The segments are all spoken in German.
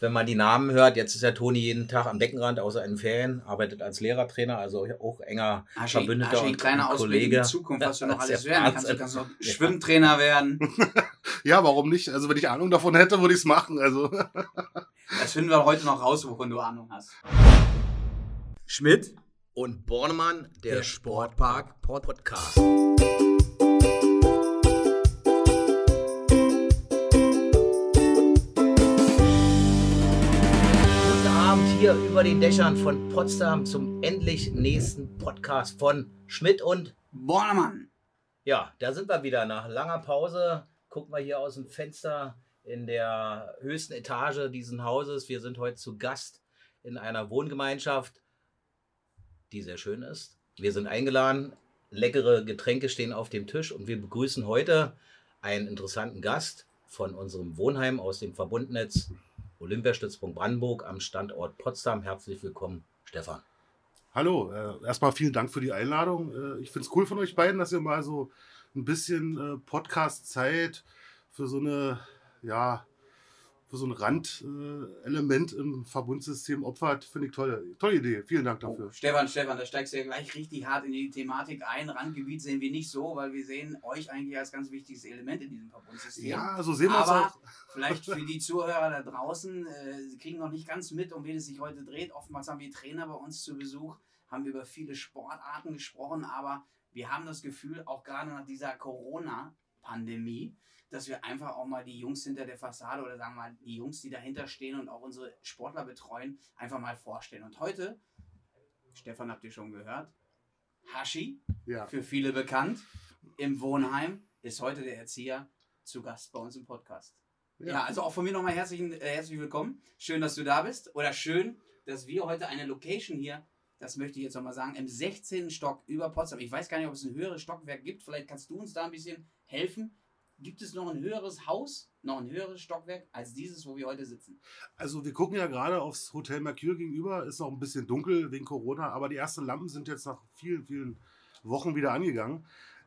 wenn man die Namen hört. Jetzt ist ja Toni jeden Tag am Deckenrand, außer in Ferien, arbeitet als Lehrertrainer, also auch enger Aschi, Verbündeter Aschi, und, kleine in Kollege. die Zukunft, was du noch alles werden kannst. Du kannst noch Ja. Schwimmtrainer werden. Ja, warum nicht? Also wenn ich Ahnung davon hätte, würde ich es machen. Also Das finden wir heute noch raus, wovon du Ahnung hast. Schmidt? Und Bornemann, der, Der Sportpark Podcast. Hier über den Dächern von Potsdam zum endlich nächsten Podcast von Schmidt und Bornemann. Ja, da sind wir wieder. Nach langer Pause gucken wir hier aus dem Fenster in der höchsten Etage dieses Hauses. Wir sind heute zu Gast in einer Wohngemeinschaft, die sehr schön ist. Wir sind eingeladen. Leckere Getränke stehen auf dem Tisch und wir begrüßen heute einen interessanten Gast von unserem Wohnheim aus dem Verbundnetz Olympiastützpunkt Brandenburg am Standort Potsdam. Herzlich willkommen, Stefan. hallo, äh, erstmal vielen Dank für die Einladung. Äh, ich finde es cool von euch beiden, dass ihr mal so ein bisschen äh, Podcast-Zeit für so eine, ja, für so ein Randelement im Verbundsystem opfert. Finde ich toll. Tolle Idee. Vielen Dank dafür. Oh, Stefan, Stefan, da steigst du ja gleich richtig hart in die Thematik ein. Randgebiet sehen wir nicht so, weil wir sehen euch eigentlich als ganz wichtiges Element in diesem Verbundsystem. Ja, so sehen wir es Aber auch. vielleicht für die Zuhörer da draußen, äh, sie kriegen noch nicht ganz mit, um wen es sich heute dreht. Oftmals haben wir Trainer bei uns zu Besuch, haben wir über viele Sportarten gesprochen, aber wir haben das Gefühl, auch gerade nach dieser Corona-Pandemie, dass wir einfach auch mal die Jungs hinter der Fassade oder sagen wir mal die Jungs, die dahinter stehen und auch unsere Sportler betreuen, einfach mal vorstellen. Und heute, Stefan habt ihr schon gehört, Hashi, Ja. für viele bekannt, im Wohnheim, ist heute der Erzieher zu Gast bei uns im Podcast. Ja, also auch von mir nochmal herzlichen, äh, herzlich willkommen. Schön, dass du da bist. Oder schön, dass wir heute eine Location hier, das möchte ich jetzt nochmal sagen, im 16. Stock über Potsdam. Ich weiß gar nicht, ob es ein höheres Stockwerk gibt. Vielleicht kannst du uns da ein bisschen helfen. Gibt es noch ein höheres Haus, noch ein höheres Stockwerk als dieses, wo wir heute sitzen? Also wir gucken ja gerade aufs Hotel Mercure gegenüber, ist noch ein bisschen dunkel wegen Corona, aber die ersten Lampen sind jetzt nach vielen, vielen Wochen wieder angegangen.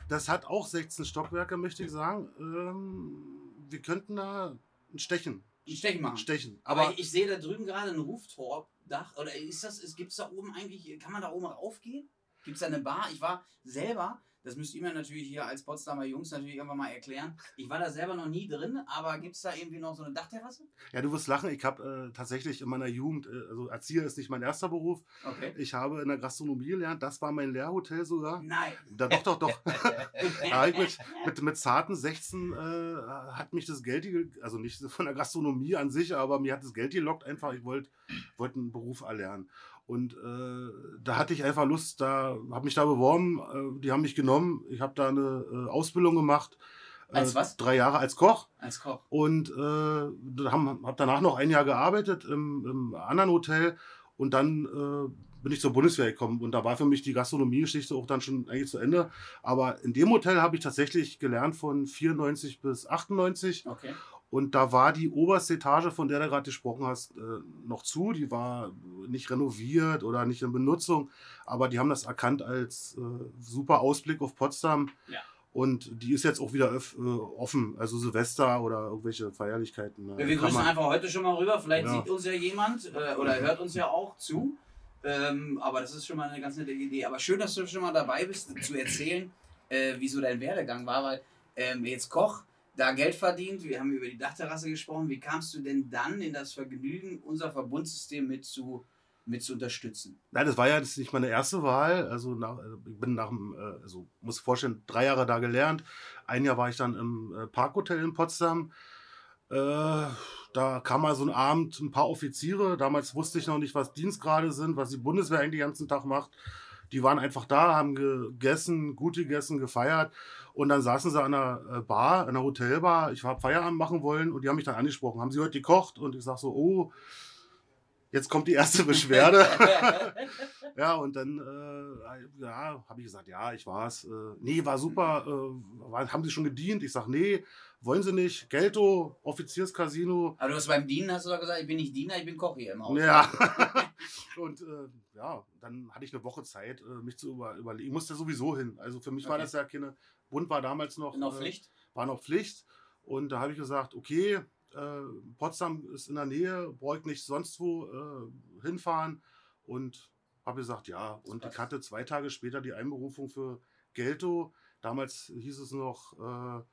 Das hat auch 16 Stockwerke, möchte ich sagen. Ähm, wir könnten da ein Stechen, Ein Stechen machen. stechen. Aber Aber ich, sehe da drüben gerade ein Rooftop-Dach. Oder ist das, gibt es da oben eigentlich, kann man da oben raufgehen? Gibt es da eine Bar? Ich war selber, das müsst ihr mir natürlich hier als Potsdamer Jungs natürlich irgendwann mal erklären. Ich war da selber noch nie drin, aber gibt es da irgendwie noch so eine Dachterrasse? ja, du wirst lachen, ich habe äh, tatsächlich in meiner Jugend, äh, also Erzieher ist nicht mein erster Beruf, Okay. ich habe in der Gastronomie gelernt, das war mein Lehrhotel sogar. Nein. Da, doch, doch, doch. Da ich mit, mit, mit zarten 16 äh, hat mich das Geld, ge- also nicht von der Gastronomie an sich, aber mir hat das Geld gelockt einfach. Ich wollte wollt einen Beruf erlernen. Und äh, da hatte ich einfach Lust, da habe mich da beworben, äh, die haben mich genommen. Ich habe da eine äh, Ausbildung gemacht. Äh, Als was? Drei Jahre als Koch. Als Koch. Und äh, habe hab danach noch ein Jahr gearbeitet im, im anderen Hotel. Und dann äh, bin ich zur Bundeswehr gekommen. Und da war für mich die Gastronomiegeschichte auch dann schon eigentlich zu Ende. Aber in dem Hotel habe ich tatsächlich gelernt von 94 bis 98. Okay. Und da war die oberste Etage, von der du gerade gesprochen hast, äh, noch zu. Die war nicht renoviert oder nicht in Benutzung. Aber die haben das erkannt als äh, super Ausblick auf Potsdam. Ja. Und die ist jetzt auch wieder äh, offen. Also Silvester oder irgendwelche Feierlichkeiten. ne, Wir grüßen einfach heute schon mal rüber. Vielleicht Ja. sieht uns ja jemand oder hört uns ja auch zu. Ähm, aber das ist schon mal eine ganz nette Idee. Aber schön, dass du schon mal dabei bist, zu erzählen, äh, wie so dein Werdegang war, weil ähm, jetzt Koch, da Geld verdient, wir haben über die Dachterrasse gesprochen. Wie kamst du denn dann in das Vergnügen, unser Verbundsystem mit zu, mit zu unterstützen? Nein, das war ja jetzt nicht meine erste Wahl. Also nach, ich bin nach dem, äh, also muss vorstellen, drei Jahre da gelernt. Ein Jahr war ich dann im äh, Parkhotel in Potsdam. Äh, da kam mal so ein Abend ein paar Offiziere. Damals wusste ich noch nicht, was Dienstgrade sind, was die Bundeswehr eigentlich den ganzen Tag macht. Die waren einfach da, haben gegessen, gut gegessen, gefeiert. Und dann saßen sie an einer äh, Bar, an einer Hotelbar. Ich habe Feierabend machen wollen und die haben mich dann angesprochen. Haben sie heute gekocht? Und ich sag so, oh, jetzt kommt die erste Beschwerde. Ja, und dann äh, ja, habe ich gesagt, ja, ich war's. Äh, nee, war super. Äh, war, haben Sie schon gedient? Ich sag, nee, wollen Sie nicht. Gelto, Offizierscasino. Aber du hast beim Dienen hast du doch gesagt, ich bin nicht Diener, ich bin Koch hier im Haus. Ja. und äh, ja, dann hatte ich eine Woche Zeit, äh, mich zu über, überlegen. Ich musste sowieso hin. Also für mich war Okay. das ja keine. Bund war damals noch, Noch äh, Pflicht? war noch Pflicht. Und da habe ich gesagt, okay, äh, Potsdam ist in der Nähe, bräuchte nicht sonst wo äh, hinfahren und habe gesagt, ja. Und ich hatte zwei Tage später die Einberufung für Gelto. Damals hieß es noch äh,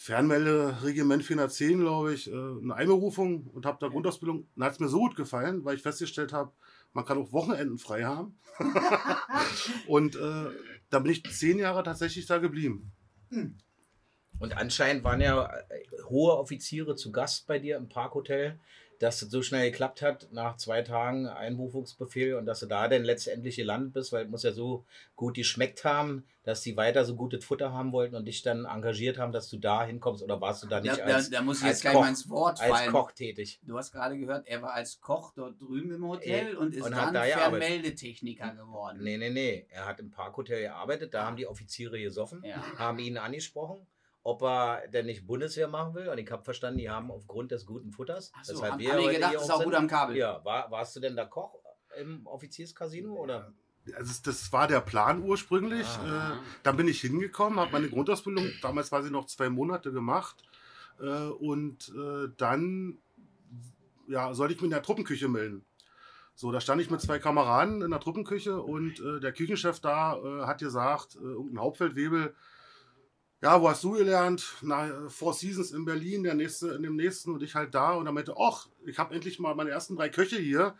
Fernmelderegiment 410, glaube ich, äh, eine Einberufung und habe da Grundausbildung. Da hat es mir so gut gefallen, weil ich festgestellt habe, man kann auch Wochenenden frei haben. und äh, da bin ich zehn Jahre tatsächlich da geblieben. Und anscheinend waren ja äh, hohe Offiziere zu Gast bei dir im Parkhotel dass es so schnell geklappt hat, nach zwei Tagen Einberufungsbefehl und dass du da denn letztendlich gelandet bist, weil es muss ja so gut geschmeckt haben, dass die weiter so gutes Futter haben wollten und dich dann engagiert haben, dass du da hinkommst oder warst du da nicht da, als, da, da muss ich als jetzt gleich mal ins Wort als fallen. Koch tätig? Du hast gerade gehört, er war als Koch dort drüben im Hotel Äh, und ist und dann da gearbeitet. Fernmeldetechniker geworden. Nee, nee, nee. Er hat im Parkhotel gearbeitet, da haben die Offiziere gesoffen, Ja. haben ihn angesprochen, ob er denn nicht Bundeswehr machen will. Und ich habe verstanden, die haben aufgrund des guten Futters, Achso, weshalb haben wir heute gedacht, das ist auch gut am Kabel. Ja, war, warst du denn da Koch im Offizierscasino oder? Also das- das war der Plan ursprünglich. Ah. Äh, dann bin ich hingekommen, habe meine Grundausbildung, damals war sie noch zwei Monate gemacht. Äh, und äh, dann ja, sollte ich mich in der Truppenküche melden. So, da stand ich mit zwei Kameraden in der Truppenküche und äh, der Küchenchef da äh, hat gesagt, äh, irgendein Hauptfeldwebel, ja, wo hast du gelernt? Na, Four Seasons in Berlin, der nächste, in dem nächsten und ich halt da. Und er meinte, ach, ich habe endlich mal meine ersten drei Köche hier.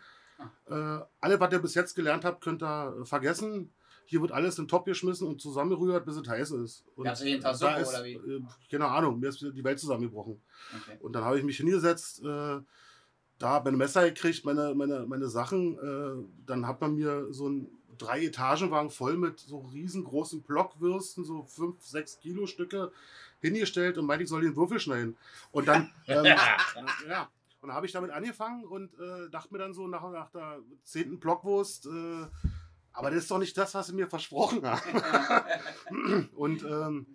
Äh, alle, was ihr bis jetzt gelernt habt, könnt ihr äh, vergessen. Hier wird alles in den Topf geschmissen und zusammengerührt, bis es heiß ist. Und Gab's jeden Tag da Suppe ist, oder wie? Äh, keine Ahnung, mir ist die Welt zusammengebrochen. Okay. Und dann habe ich mich hingesetzt, äh, da hab meine Messer gekriegt, meine, meine, meine Sachen. Äh, dann hat man mir so ein drei Etagenwagen voll mit so riesengroßen Blockwürsten, so fünf, sechs Kilo Stücke hingestellt und meinte, ich soll den Würfel schneiden. Und dann, ähm, ja, und dann habe ich damit angefangen und äh, dachte mir dann so nach, nach der zehnten Blockwurst, äh, aber das ist doch nicht das, was sie mir versprochen haben. und ähm,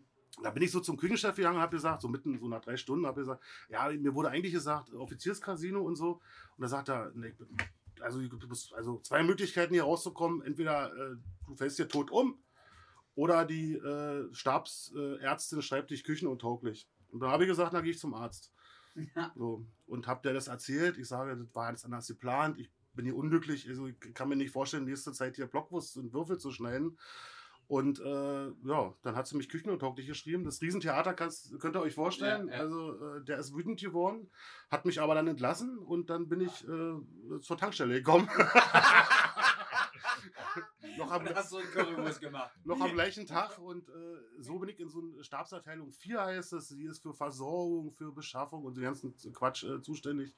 da bin ich so zum Küchenchef gegangen und habe gesagt, so mitten so nach drei Stunden, habe gesagt, ja, mir wurde eigentlich gesagt, Offizierscasino und so. Und da sagt er, nee, also, also zwei Möglichkeiten hier rauszukommen. Entweder äh, du fällst dir tot um oder die äh, Stabsärztin schreibt dich küchenuntauglich. Und dann habe ich gesagt, na gehe ich zum Arzt. Ja. So, und habe der das erzählt. Ich sage, das war alles anders geplant. Ich bin hier unglücklich. Also ich kann mir nicht vorstellen, nächste Zeit hier Blockwurst und Würfel zu schneiden. Und äh, ja, dann hat sie mich küchenuntauglich geschrieben. Das Riesentheater kannst, könnt ihr euch vorstellen. Ja, ja. Also äh, der ist wütend geworden, hat mich aber dann entlassen und dann bin ich äh, zur Tankstelle gekommen. noch, am, noch am gleichen Tag und äh, so bin ich in so eine Stabsabteilung 4 heißt es, die ist für Versorgung, für Beschaffung und den ganzen Quatsch äh, zuständig.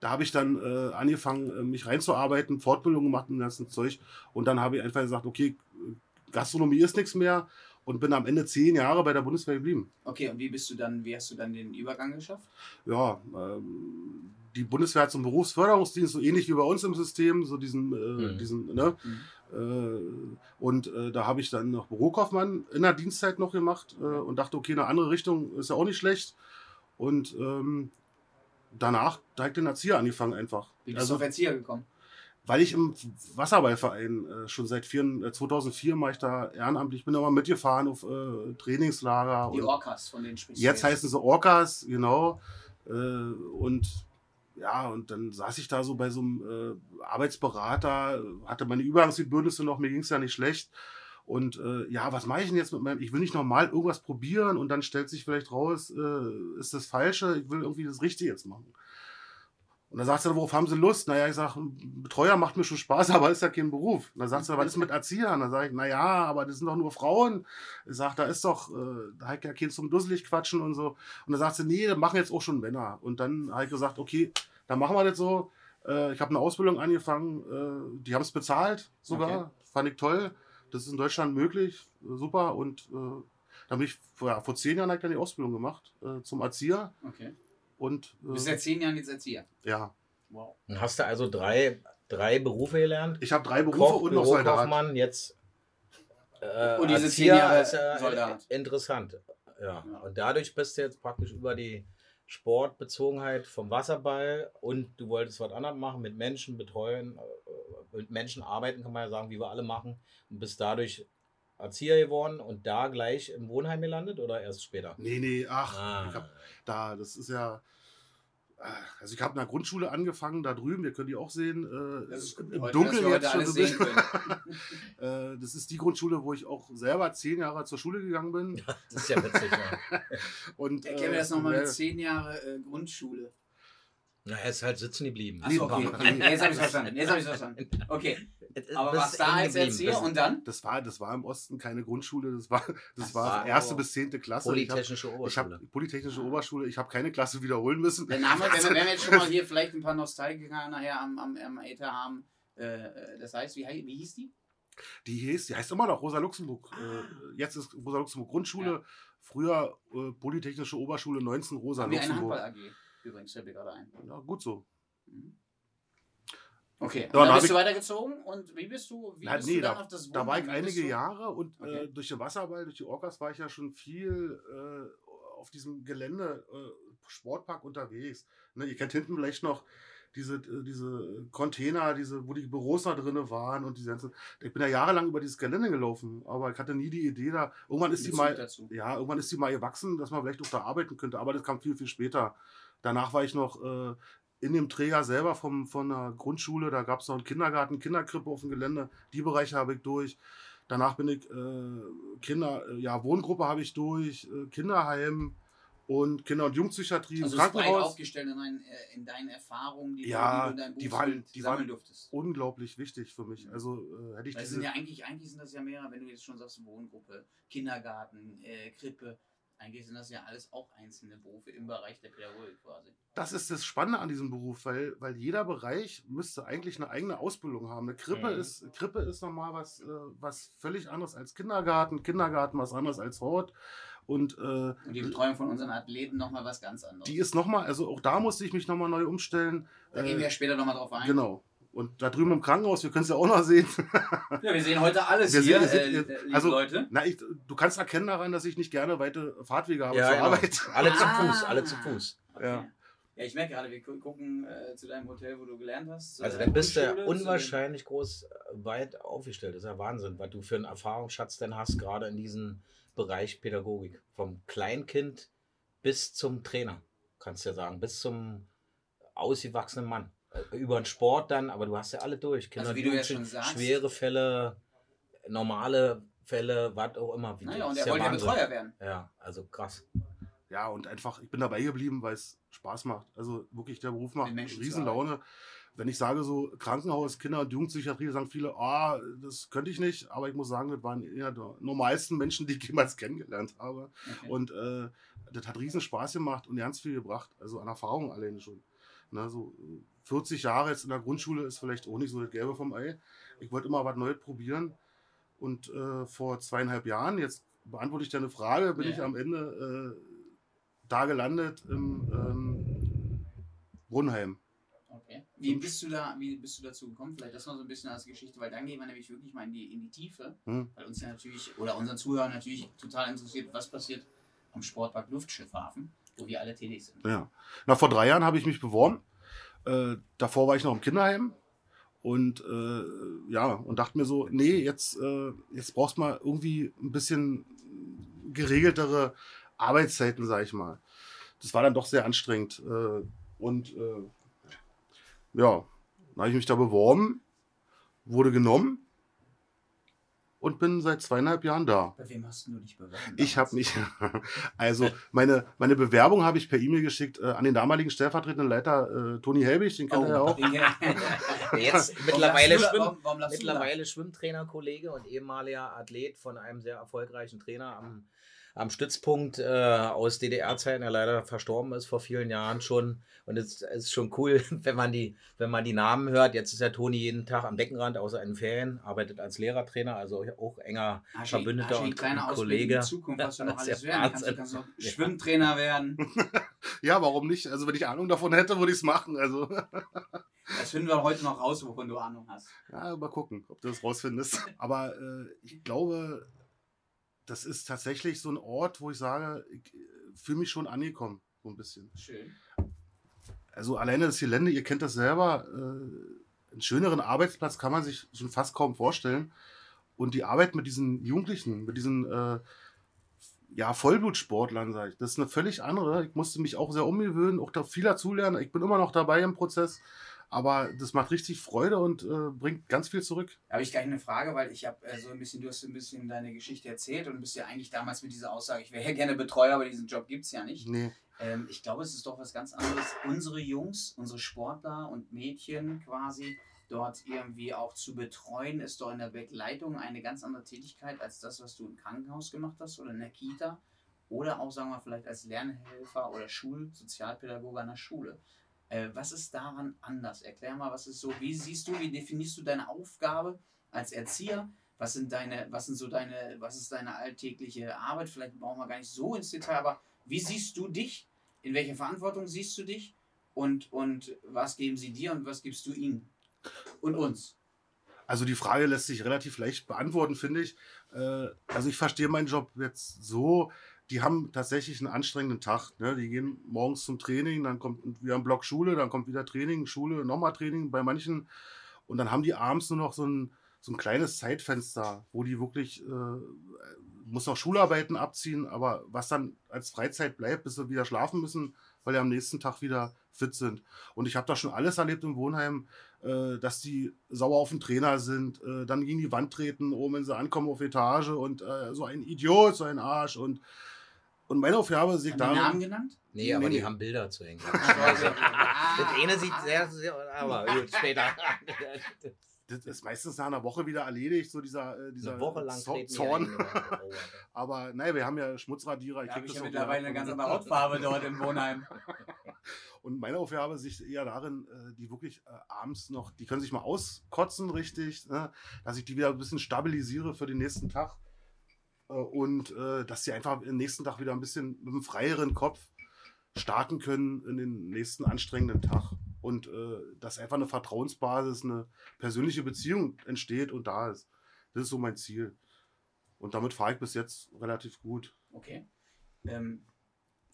Da habe ich dann äh, angefangen, äh, mich reinzuarbeiten, Fortbildung gemacht und ganzen Zeug. Und dann habe ich einfach gesagt, okay, Gastronomie ist nichts mehr und bin am Ende zehn Jahre bei der Bundeswehr geblieben. Okay, und wie bist du dann, wie hast du dann den Übergang geschafft? Ja, ähm, die Bundeswehr hat so einen Berufsförderungsdienst, so ähnlich wie bei uns im System, so diesen, äh, Mhm. diesen, ne? Äh, und äh, da habe ich dann noch Bürokaufmann in der Dienstzeit noch gemacht äh, und dachte, okay, eine andere Richtung ist ja auch nicht schlecht. Und ähm, danach direkt den Erzieher angefangen einfach. Wie bist du Also, auf Erzieher gekommen? Weil ich im Wasserballverein äh, schon seit vier, äh, 2004 mache ich da ehrenamtlich, ich bin immer mitgefahren auf äh, Trainingslager. Die Orcas, von sprichst du Jetzt heißen sie Orcas, genau. Äh, und ja, und dann saß ich da so bei so einem äh, Arbeitsberater, hatte meine Übergangsgebührnisse noch, mir ging es ja nicht schlecht. Und äh, ja, was mache ich denn jetzt mit meinem, ich will nicht nochmal irgendwas probieren und dann stellt sich vielleicht raus, ist das Falsche, ich will irgendwie das Richtige jetzt machen. Und dann sagt sie, worauf haben Sie Lust? Naja, ich sage, Betreuer macht mir schon Spaß, aber ist ja kein Beruf. Und dann sagt sie, was ist mit Erziehern? Dann sage ich, naja, aber das sind doch nur Frauen. Ich sage, da ist doch, äh, da hat ja kein zum Dusselig quatschen und so. Und dann sagt sie, nee, das machen jetzt auch schon Männer. Und dann habe ich gesagt, okay, dann machen wir das so. Äh, ich habe eine Ausbildung angefangen, äh, die haben es bezahlt sogar. Okay. Fand ich toll. Das ist in Deutschland möglich. Super. Und äh, dann bin ich vor, ja, vor zehn Jahren hab ich dann die Ausbildung gemacht äh, zum Erzieher. Okay. Und Du bist äh, seit zehn Jahren jetzt Erzieher. ja, Wow. Dann hast du also drei, drei Berufe gelernt. ich habe drei Berufe Koch, und noch Soldat. Bürokaufmann, jetzt äh, Und diese Erzieher zehn Jahre ist, äh, Soldat. Interessant. Ja. Ja. Und dadurch bist du jetzt praktisch über die Sportbezogenheit vom Wasserball und du wolltest was anderes machen, mit Menschen betreuen, äh, mit Menschen arbeiten, kann man ja sagen, wie wir alle machen. Und bist dadurch Erzieher geworden und da gleich im Wohnheim gelandet oder erst später? Nee, nee, ach, Ah. ich hab da, das ist ja, Also ich habe in der Grundschule angefangen, da drüben, wir können die auch sehen, äh, ist im Dunkeln wir jetzt schon so äh, das ist die Grundschule, wo ich auch selber zehn Jahre zur Schule gegangen bin. Das ist ja witzig. ja. Und, Erklär mir das nochmal äh, mit zehn Jahre äh, Grundschule. Na, er ist halt sitzen geblieben. Achso, okay. Nee. Jetzt habe ich verstanden. Jetzt habe ich verstanden. Okay. Aber was da als. Erzieher und dann? Das war, das war im Osten keine Grundschule, das war, das Ach war erste bis zehnte Klasse. Ich Polytechnische ich Oberschule. hab Polytechnische Oberschule, ich habe keine Klasse wiederholen müssen. Name, wenn wir, wenn wir jetzt schon mal hier vielleicht ein paar Nostalgiker nachher am, am, am Äther haben. Äh, das heißt, wie, wie hieß die? Die hieß, die heißt immer noch Rosa Luxemburg. Ah. Äh, jetzt ist Rosa Luxemburg Grundschule, früher äh, Polytechnische Oberschule 19 Rosa Wie eine Luxemburg. Handball-AG. Übrigens, fällt mir gerade ein. Ja, gut so. Mhm. Okay, und dann dann bist du weitergezogen und wie bist du, wie Na, bist nee, du dann da- auf das Da war ich einige du- Jahre und Okay. äh, durch den Wasserball, durch die Orcas war ich ja schon viel äh, auf diesem Gelände, äh, Sportpark unterwegs. Ne, ihr kennt hinten vielleicht noch diese, äh, diese Container, diese, wo die Büros da drin waren und diese ganzen. Ich bin ja jahrelang über dieses Gelände gelaufen, aber ich hatte nie die Idee da. Irgendwann ist die mal. dazu. Ja, irgendwann ist die mal gewachsen, dass man vielleicht auch da arbeiten könnte, aber das kam viel, viel später. Danach war ich noch äh, in dem Träger selber vom, von der Grundschule, da gab es noch einen Kindergarten, Kinderkrippe auf dem Gelände, die Bereiche habe ich durch. Danach bin ich äh, Kinder, äh, ja, Wohngruppe habe ich durch, äh, Kinderheim und Kinder- und Jugendpsychiatrie, Also breit Krankenhaus. aufgestellt in, deinen, äh, in deinen Erfahrungen, die, Ja, du, in deinem die waren- die waren- durftest. Unglaublich wichtig für mich. Also äh, hätte ich Das sind ja eigentlich, eigentlich sind das ja mehrere, wenn du jetzt schon sagst, Wohngruppe, Kindergarten, äh, Krippe. Eigentlich sind das ja alles auch einzelne Berufe im Bereich der Pädagogik quasi. Das ist das Spannende an diesem Beruf, weil, weil jeder Bereich müsste eigentlich eine eigene Ausbildung haben. Eine Krippe Mhm. ist, Krippe ist nochmal was, äh, was völlig anderes als Kindergarten, Kindergarten was anderes als Hort. Und äh, Und die Betreuung von unseren Athleten nochmal was ganz anderes. die ist nochmal, also auch da musste ich mich nochmal neu umstellen. da gehen wir ja später nochmal drauf ein. Genau. Und da drüben im Krankenhaus, wir können es ja auch noch sehen. Ja, wir sehen heute alles Wir hier, sehen- wir äh, sehen- liebe also- Leute. Na, ich, du kannst erkennen daran, dass ich nicht gerne weite Fahrtwege habe Ja, zur genau. Arbeit. Alle zu Ah. Fuß, alle zu Fuß. Okay. Ja. Ja, ich merke gerade, wir gu- gucken äh, zu deinem Hotel, wo du gelernt hast. zu Also dann bist du zu unwahrscheinlich groß äh, weit aufgestellt. Das ist ja Wahnsinn, was du für einen Erfahrungsschatz denn hast, gerade in diesem Bereich Pädagogik. Vom Kleinkind bis zum Trainer, kannst du ja sagen, bis zum ausgewachsenen Mann. Äh, Über den Sport dann, aber du hast ja alle durch. Kinder, Also wie du ja schon sagst. schwere Fälle, normale Fälle, was auch immer. Wie Naja, und er wollte ja. Betreuer werden. Ja, also krass. Ja, und einfach, ich bin dabei geblieben, weil es Spaß macht. Also wirklich, der Beruf macht Riesenlaune. Wenn ich sage so Krankenhaus, Kinder- und Jugendpsychiatrie, sagen viele, ah, das könnte ich nicht. Aber ich muss sagen, das waren eher die normalsten Menschen, die ich jemals kennengelernt habe. Okay. Und äh, das hat riesen Spaß gemacht und ganz viel gebracht. Also an Erfahrung alleine schon. Na, so äh, 40 Jahre jetzt in der Grundschule ist vielleicht auch nicht so das Gelbe vom Ei. Ich wollte immer was Neues probieren. Und äh, vor zweieinhalb Jahren, jetzt beantworte ich deine Frage, bin Ja. ich am Ende äh, da gelandet im ähm, Brunnheim. Okay. Wie bist du da, wie bist du dazu gekommen? Vielleicht das noch so ein bisschen als Geschichte, weil dann gehen wir nämlich wirklich mal in die, in die Tiefe, Hm. weil uns ja natürlich, oder unseren Zuhörern natürlich total interessiert, was passiert am Sportpark Luftschiffhafen, wo wir alle tätig sind. Ja. Na, vor drei Jahren habe ich mich beworben. Äh, davor war ich noch im Kinderheim. Und äh, ja, und dachte mir so, nee, jetzt, äh, jetzt brauchst du mal irgendwie ein bisschen geregeltere Arbeitszeiten, sag ich mal. Das war dann doch sehr anstrengend. Äh, und äh, ja, dann habe ich mich da beworben, wurde genommen und bin seit zweieinhalb Jahren da. Bei wem hast du dich beworben? Ich habe mich, also meine, meine Bewerbung habe ich per E-Mail geschickt äh, an den damaligen stellvertretenden Leiter äh, Toni Helbig, den kennt Oh, er ja auch. Jetzt mittlerweile? Schwimm, Warum, warum mittlerweile Schwimmtrainerkollege und ehemaliger Athlet von einem sehr erfolgreichen Trainer am, am Stützpunkt äh, aus DDR-Zeiten, der leider verstorben ist vor vielen Jahren schon. Und es ist schon cool, wenn man die, wenn man die Namen hört. Jetzt ist der Toni jeden Tag am Beckenrand, außer in Ferien, arbeitet als Lehrertrainer, also auch enger du- Verbündeter eine und, kleine und Ausbildung Kollege. In Zukunft, was du noch alles ja werden kannst. Du kannst Ja. Schwimmtrainer werden. Ja, warum nicht? Also wenn ich Ahnung davon hätte, würde ich es machen. Also Das finden wir heute noch raus, wovon du Ahnung hast. ja, mal gucken, ob du das rausfindest. Aber äh, ich glaube, das ist tatsächlich so ein Ort, wo ich sage, ich äh, fühle mich schon angekommen, so ein bisschen. Schön. Also alleine das Gelände, ihr kennt das selber, äh, einen schöneren Arbeitsplatz kann man sich schon fast kaum vorstellen. Und die Arbeit mit diesen Jugendlichen, mit diesen äh, ja, Vollblutsportlern, sage ich. Das ist eine völlig andere. Ich musste mich auch sehr umgewöhnen, auch da viel dazulernen. Ich bin immer noch dabei im Prozess. Aber das macht richtig Freude und äh, bringt ganz viel zurück. Da habe ich gleich eine Frage, weil ich habe äh, so ein bisschen, du hast ein bisschen deine Geschichte erzählt und bist ja eigentlich damals mit dieser Aussage, ich wäre ja gerne Betreuer, aber diesen Job gibt es ja nicht. Nee. Ähm, ich glaube, es ist doch was ganz anderes, unsere Jungs, unsere Sportler und Mädchen quasi dort irgendwie auch zu betreuen, ist doch in der Begleitung eine ganz andere Tätigkeit als das, was du im Krankenhaus gemacht hast oder in der Kita oder auch, sagen wir vielleicht als Lernhelfer oder Schulsozialpädagoge an der Schule. Äh, was ist daran anders? Erklär mal, was ist so, wie siehst du, wie definierst du deine Aufgabe als Erzieher? Was sind deine, was sind so deine, was ist deine alltägliche Arbeit? Vielleicht brauchen wir gar nicht so ins Detail, aber wie siehst du dich? In welcher Verantwortung siehst du dich? Und, und was geben sie dir und was gibst du ihnen? Und uns? Also die Frage lässt sich relativ leicht beantworten, finde ich. Äh, also ich verstehe meinen Job jetzt so, die haben tatsächlich einen anstrengenden Tag. Ne? Die gehen morgens zum Training, dann kommt wieder ein Block Schule, dann kommt wieder Training, Schule, nochmal Training bei manchen. Und dann haben die abends nur noch so ein, so ein kleines Zeitfenster, wo die wirklich, äh, muss noch Schularbeiten abziehen, aber was dann als Freizeit bleibt, bis sie wieder schlafen müssen, weil die am nächsten Tag wieder fit sind. Und ich habe da schon alles erlebt im Wohnheim, äh, dass die sauer auf den Trainer sind, äh, dann gegen die Wand treten, oben wenn sie ankommen auf Etage und äh, so ein Idiot, so ein Arsch und und meine Aufgabe sieht darin. Namen genannt? Nee, aber nee, die nee. haben Bilder zu hängen. Also, das eine sieht sehr, sehr, aber gut, später. Das ist meistens nach einer Woche wieder erledigt, so dieser, äh, dieser eine Woche lang Zorn. aber nein, wir haben ja Schmutzradierer. Ich ja, habe ja mittlerweile eine ganz andere Hautfarbe dort im Wohnheim. Und meine Aufgabe sich eher darin, äh, die wirklich äh, abends noch, die können sich mal auskotzen, richtig, ne? dass ich die wieder ein bisschen stabilisiere für den nächsten Tag. Äh, und äh, dass sie einfach am nächsten Tag wieder ein bisschen mit einem freieren Kopf starten können in den nächsten anstrengenden Tag. Und äh, dass einfach eine Vertrauensbasis, eine persönliche Beziehung entsteht und da ist. Das ist so mein Ziel. Und damit fahre ich bis jetzt relativ gut. Okay. Ähm,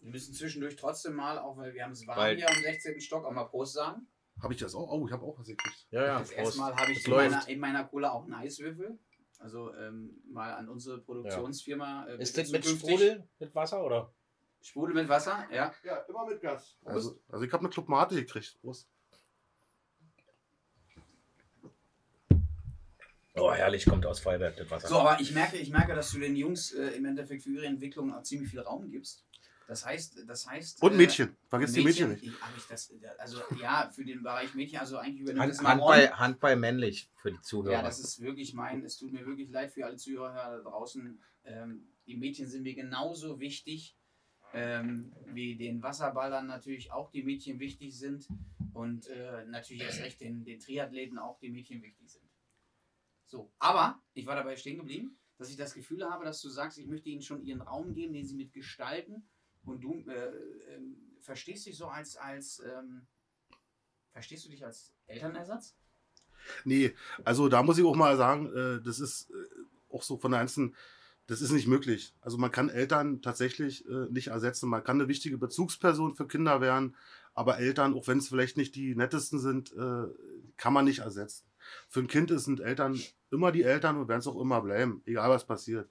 wir müssen zwischendurch trotzdem mal, auch weil wir haben es warm weil hier am 16. Stock, auch mal Prost sagen. Habe ich das auch? Oh, ich habe auch was gekriegt. Ja, ja. Das erste Mal habe ich in meiner, in meiner, Cola auch einen Eiswürfel. Also ähm, mal an unsere Produktionsfirma. Äh, ist das mit Sprudel, mit Wasser oder? Sprudel mit Wasser, ja. Ja, immer mit Gas. Also, also ich habe eine Club Mate gekriegt. Prost. Oh, herrlich, kommt aus Feuerwerk das Wasser. So, aber ich merke, ich merke, dass du den Jungs äh, im Endeffekt für ihre Entwicklung auch ziemlich viel Raum gibst. Das heißt, das heißt. Und äh, Mädchen. Vergiss die Mädchen nicht. Ich, ich das, also ja, für den Bereich Mädchen, also eigentlich übernimmt Hand, das Handball, Handball männlich für die Zuhörer. Ja, das ist wirklich mein, es tut mir wirklich leid für alle Zuhörer da draußen. Ähm, die Mädchen sind mir genauso wichtig, ähm, wie den Wasserballern natürlich auch die Mädchen wichtig sind. Und äh, natürlich erst recht den, den Triathleten auch die Mädchen wichtig sind. So, aber ich war dabei stehen geblieben, dass ich das Gefühl habe, dass du sagst, ich möchte ihnen schon ihren Raum geben, den sie mitgestalten und du äh, äh, verstehst dich so als, als ähm, verstehst du dich als Elternersatz? Nee, also da muss ich auch mal sagen, äh, das ist äh, auch so von der ganzen, das ist nicht möglich. Also man kann Eltern tatsächlich äh, nicht ersetzen. Man kann eine wichtige Bezugsperson für Kinder werden, aber Eltern, auch wenn es vielleicht nicht die nettesten sind, äh, kann man nicht ersetzen. Für ein Kind sind Eltern immer die Eltern und werden es auch immer bleiben, egal was passiert.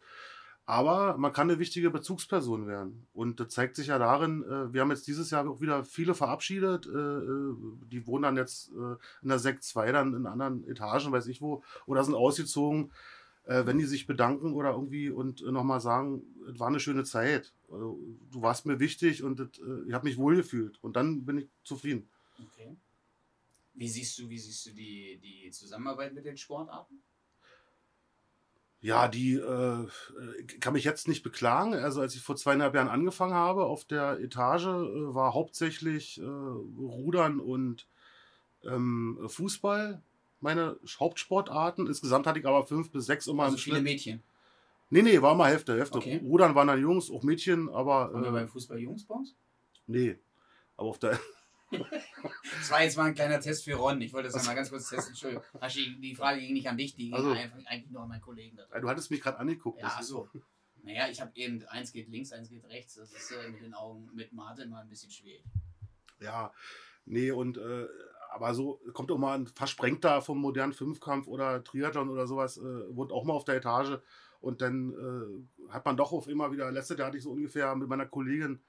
Aber man kann eine wichtige Bezugsperson werden. Und das zeigt sich ja darin, äh, wir haben jetzt dieses Jahr auch wieder viele verabschiedet. Äh, äh die wohnen dann jetzt in der Sekt 2 dann in anderen Etagen, weiß ich wo, oder sind ausgezogen. Wenn die sich bedanken oder irgendwie und äh, nochmal sagen, es war eine schöne Zeit. Also, du warst mir wichtig und ich habe mich wohlgefühlt. Und dann bin ich zufrieden. Okay. Wie siehst du, wie siehst du die, die Zusammenarbeit mit den Sportarten? Ja, die äh, kann mich jetzt nicht beklagen. Also als ich vor zweieinhalb Jahren angefangen habe auf der Etage, äh, war hauptsächlich äh, Rudern und ähm, Fußball meine Hauptsportarten. Insgesamt hatte ich aber fünf bis sechs immer also im viele Schnitt. Mädchen? Nee, nee, war mal Hälfte, Hälfte. Okay. Rudern waren dann Jungs, auch Mädchen, aber... Waren wir beim Fußball Jungs bei uns? Nee, aber auf der... Das war jetzt mal ein kleiner Test für Ron. Ich wollte das mal ganz kurz testen. Entschuldigung. Die Frage ging nicht an dich, die ging also, eigentlich nur an meinen Kollegen. Du hattest mich gerade angeguckt. Ja, so. Naja, ich habe eben, eins geht links, eins geht rechts. Das ist äh, mit den Augen mit Martin mal ein bisschen schwierig. Ja, nee, und äh, aber so kommt auch mal ein Versprengter vom modernen Fünfkampf oder Triathlon oder sowas, äh, wohnt auch mal auf der Etage. Und dann äh, hat man doch auf immer wieder, letztes Jahr hatte ich so ungefähr mit meiner Kollegin,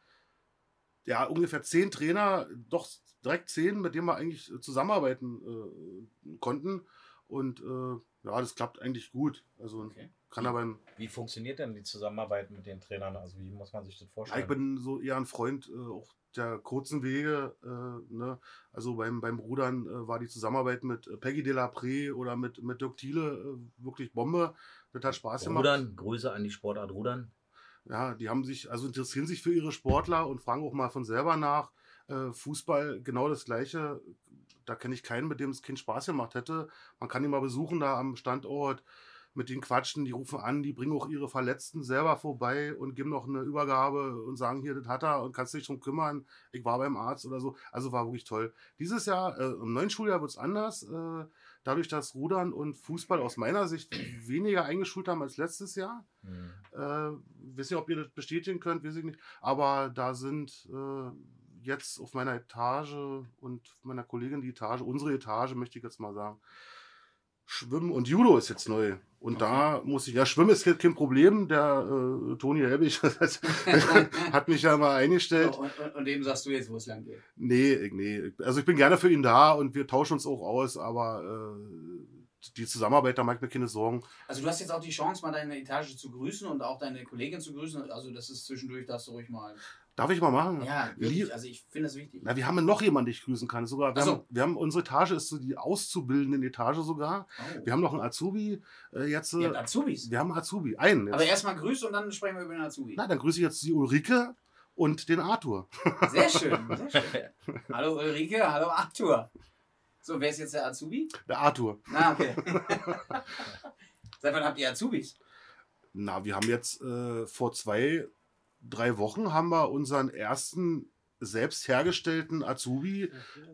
ja, ungefähr zehn Trainer, doch direkt zehn, mit denen wir eigentlich zusammenarbeiten äh, konnten. Und äh, ja, das klappt eigentlich gut. Also Okay. kann aber Wie funktioniert denn die Zusammenarbeit mit den Trainern? Also wie muss man sich das Ja, vorstellen? ich bin so eher ein Freund äh, auch der kurzen Wege. Äh, ne? Also beim, beim Rudern äh, war die Zusammenarbeit mit äh, Peggy Delapré oder mit, mit Dirk Thiele äh, wirklich Bombe. Das hat Spaß gemacht. Rudern, Grüße an die Sportart Rudern. Ja, die haben sich, also interessieren sich für ihre Sportler und fragen auch mal von selber nach. Äh, Fußball genau das Gleiche. Da kenne ich keinen, mit dem es keinen Spaß gemacht hätte. Man kann ihn mal besuchen da am Standort, mit denen quatschen, die rufen an, die bringen auch ihre Verletzten selber vorbei und geben noch eine Übergabe und sagen, hier, das hat er und kannst dich drum kümmern. Ich war beim Arzt oder so. Also war wirklich toll. Dieses Jahr, äh, im neuen Schuljahr wird es anders. Äh, dadurch, dass Rudern und Fußball aus meiner Sicht weniger eingeschult haben als letztes Jahr. Hm. Äh, weiß nicht, ob ihr das bestätigen könnt, weiß ich nicht. Aber da sind äh, jetzt auf meiner Etage und meiner Kollegin die Etage, unsere Etage, möchte ich jetzt mal sagen. Schwimmen und Judo ist jetzt neu. Und da muss ich, ja, Schwimmen ist kein Problem. Der äh, Toni Helbig hat mich ja mal eingestellt. Und, und, und dem sagst du jetzt, wo es lang geht. Nee, nee. Also ich bin gerne für ihn da und wir tauschen uns auch aus, aber äh, die Zusammenarbeit, da mache ich mir keine Sorgen. Also du hast jetzt auch die Chance, mal deine Etage zu grüßen und auch deine Kollegin zu grüßen. Also das ist zwischendurch, darfst du ruhig mal. Darf ich mal machen? Ja, wirklich. Also ich finde das wichtig. Na, wir haben noch jemanden, den ich grüßen kann. Sogar, wir, so. haben, wir haben unsere Etage ist so die auszubildenden Etage sogar. Oh. Wir haben noch einen Azubi äh, jetzt. Ihr Äh, habt Azubis. wir haben einen Azubi, einen. Jetzt. Aber erstmal grüß und dann sprechen wir über den Azubi. Na, dann grüße ich jetzt die Ulrike und den Arthur. Sehr schön, sehr schön. Hallo Ulrike, hallo Arthur. So, wer ist jetzt der Azubi? Der Arthur. Na, okay. Seit wann habt ihr Azubis? Na, wir haben jetzt äh, vor zwei, drei Wochen haben wir unseren ersten selbst hergestellten Azubi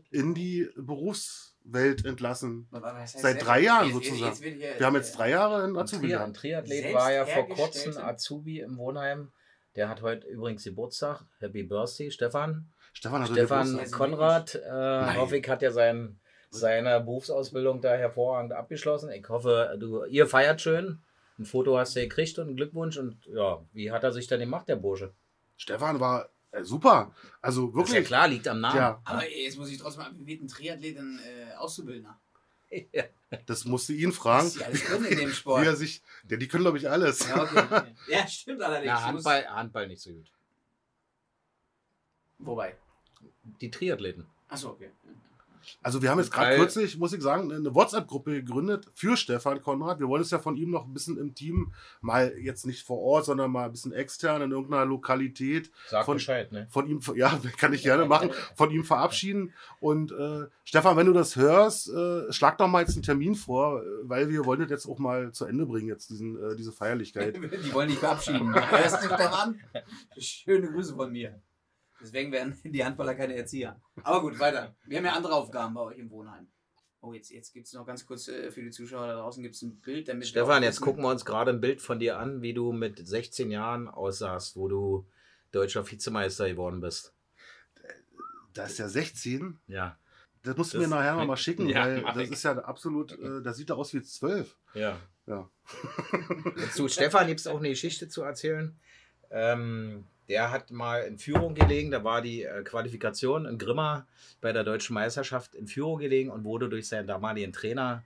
in die Berufswelt entlassen. Heißt Seit drei Jahren sozusagen. Wir haben jetzt drei Jahre einen Ein, Azubi ein. Triathlet Selbst war ja vor kurzem Azubi im Wohnheim. Der hat heute übrigens Geburtstag. Happy Birthday, Stefan. Stefan hat Stefan. Konrad äh, hoffe ich, hat ja sein, seine Berufsausbildung da hervorragend abgeschlossen. Ich hoffe, du, ihr feiert schön. Ein Foto hast du gekriegt und einen Glückwunsch. Und ja, wie hat er sich denn gemacht, der Bursche? Stefan war äh, super. Also Ist ja wirklich. klar, liegt am Namen. Ja, Aber jetzt muss ich trotzdem mal, wie wird ein Triathlet ein äh, Auszubildender? Ja. das musste ihn fragen. ist hier alles drin in dem Wie Sport? er sich, ja, die können glaube ich alles. Ja, okay, ja, stimmt allerdings. Na, Handball, Handball nicht so gut. Wobei? Die Triathleten. Achso, okay. Also wir haben jetzt gerade kürzlich, muss ich sagen, eine WhatsApp-Gruppe gegründet für Stefan Konrad. Wir wollen es ja von ihm noch ein bisschen im Team, mal jetzt nicht vor Ort, sondern mal ein bisschen extern in irgendeiner Lokalität Sag Von- Bescheid, ne? von ihm, ja, kann ich gerne machen, von ihm verabschieden. Und äh, Stefan, wenn du das hörst, äh, schlag doch mal jetzt einen Termin vor, weil wir wollen das jetzt auch mal zu Ende bringen, jetzt diesen, äh, diese Feierlichkeit. Die wollen dich verabschieden. Hörst du daran? Schöne Grüße von mir. Deswegen werden die Handballer keine Erzieher. Aber gut, weiter. Wir haben ja andere Aufgaben bei euch im Wohnheim. Oh, jetzt, jetzt gibt es noch ganz kurz äh, für die Zuschauer da draußen gibt's ein Bild. Damit Stefan, jetzt gucken wir uns gerade ein Bild von dir an, wie du mit 16 Jahren aussahst, wo du deutscher Vizemeister geworden bist. Da ist ja 16. Ja, Das musst du Das- mir nachher noch mal schicken, Ja, weil das ich. ist ja absolut, äh, das sieht da aus wie 12. ja. Ja. Zu Stefan gibt es auch eine Geschichte zu erzählen. Ähm, der hat mal in Führung gelegen, da war die äh, Qualifikation in Grimma bei der deutschen Meisterschaft in Führung gelegen und wurde durch seinen damaligen Trainer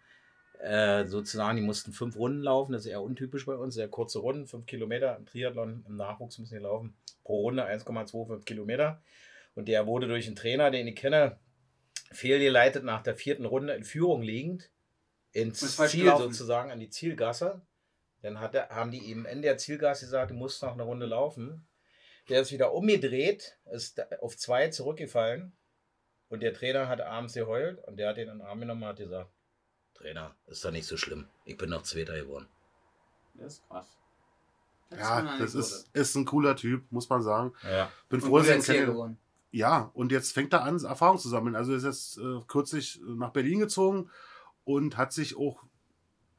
äh, sozusagen, die mussten fünf Runden laufen, das ist eher untypisch bei uns, sehr kurze Runden, fünf Kilometer im Triathlon, im Nachwuchs müssen die laufen, pro Runde 1,25 Kilometer. Und der wurde durch einen Trainer, den ich kenne, fehlgeleitet nach der vierten Runde in Führung liegend ins Ziel gelaufen. sozusagen an die Zielgasse. Dann hat er, haben die ihm in der Zielgasse gesagt, du musst noch eine Runde laufen. Der ist wieder umgedreht, ist auf zwei zurückgefallen und der Trainer hat abends geheult und der hat ihn in den Arm genommen und hat gesagt, Trainer, ist doch nicht so schlimm. Ich bin noch Zweiter geworden. Das ist krass. Das Ja, das ist, ist ein cooler Typ, muss man sagen. Ja. Bin Und froh, dass ich ihn kenne. Ja, und jetzt fängt er an, Erfahrung zu sammeln. Also er ist jetzt äh, kürzlich nach Berlin gezogen und hat sich auch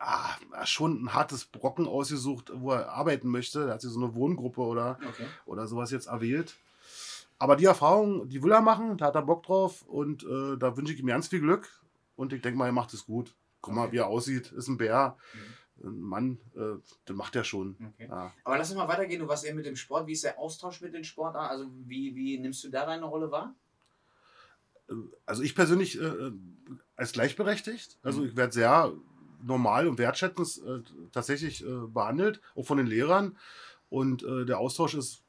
ah, schon ein hartes Brocken ausgesucht, wo er arbeiten möchte. Er hat sich so eine Wohngruppe oder, Okay. oder sowas jetzt erwählt. aber die Erfahrung, die will er machen, da hat er Bock drauf und äh, da wünsche ich ihm ganz viel Glück und ich denke mal, er macht es gut. Guck mal, Okay. wie er aussieht, ist ein Bär, Mhm. ein Mann, äh, den macht er schon. Okay. Ja. Aber lass uns mal weitergehen. Du warst eben mit dem Sport. Wie ist der Austausch mit den Sportarten? Also wie, wie nimmst du da deine Rolle wahr? Also ich persönlich äh, äh, als gleichberechtigt, also Mhm. ich werde sehr normal und wertschätzend äh, tatsächlich äh, behandelt, auch von den Lehrern und äh, der Austausch ist,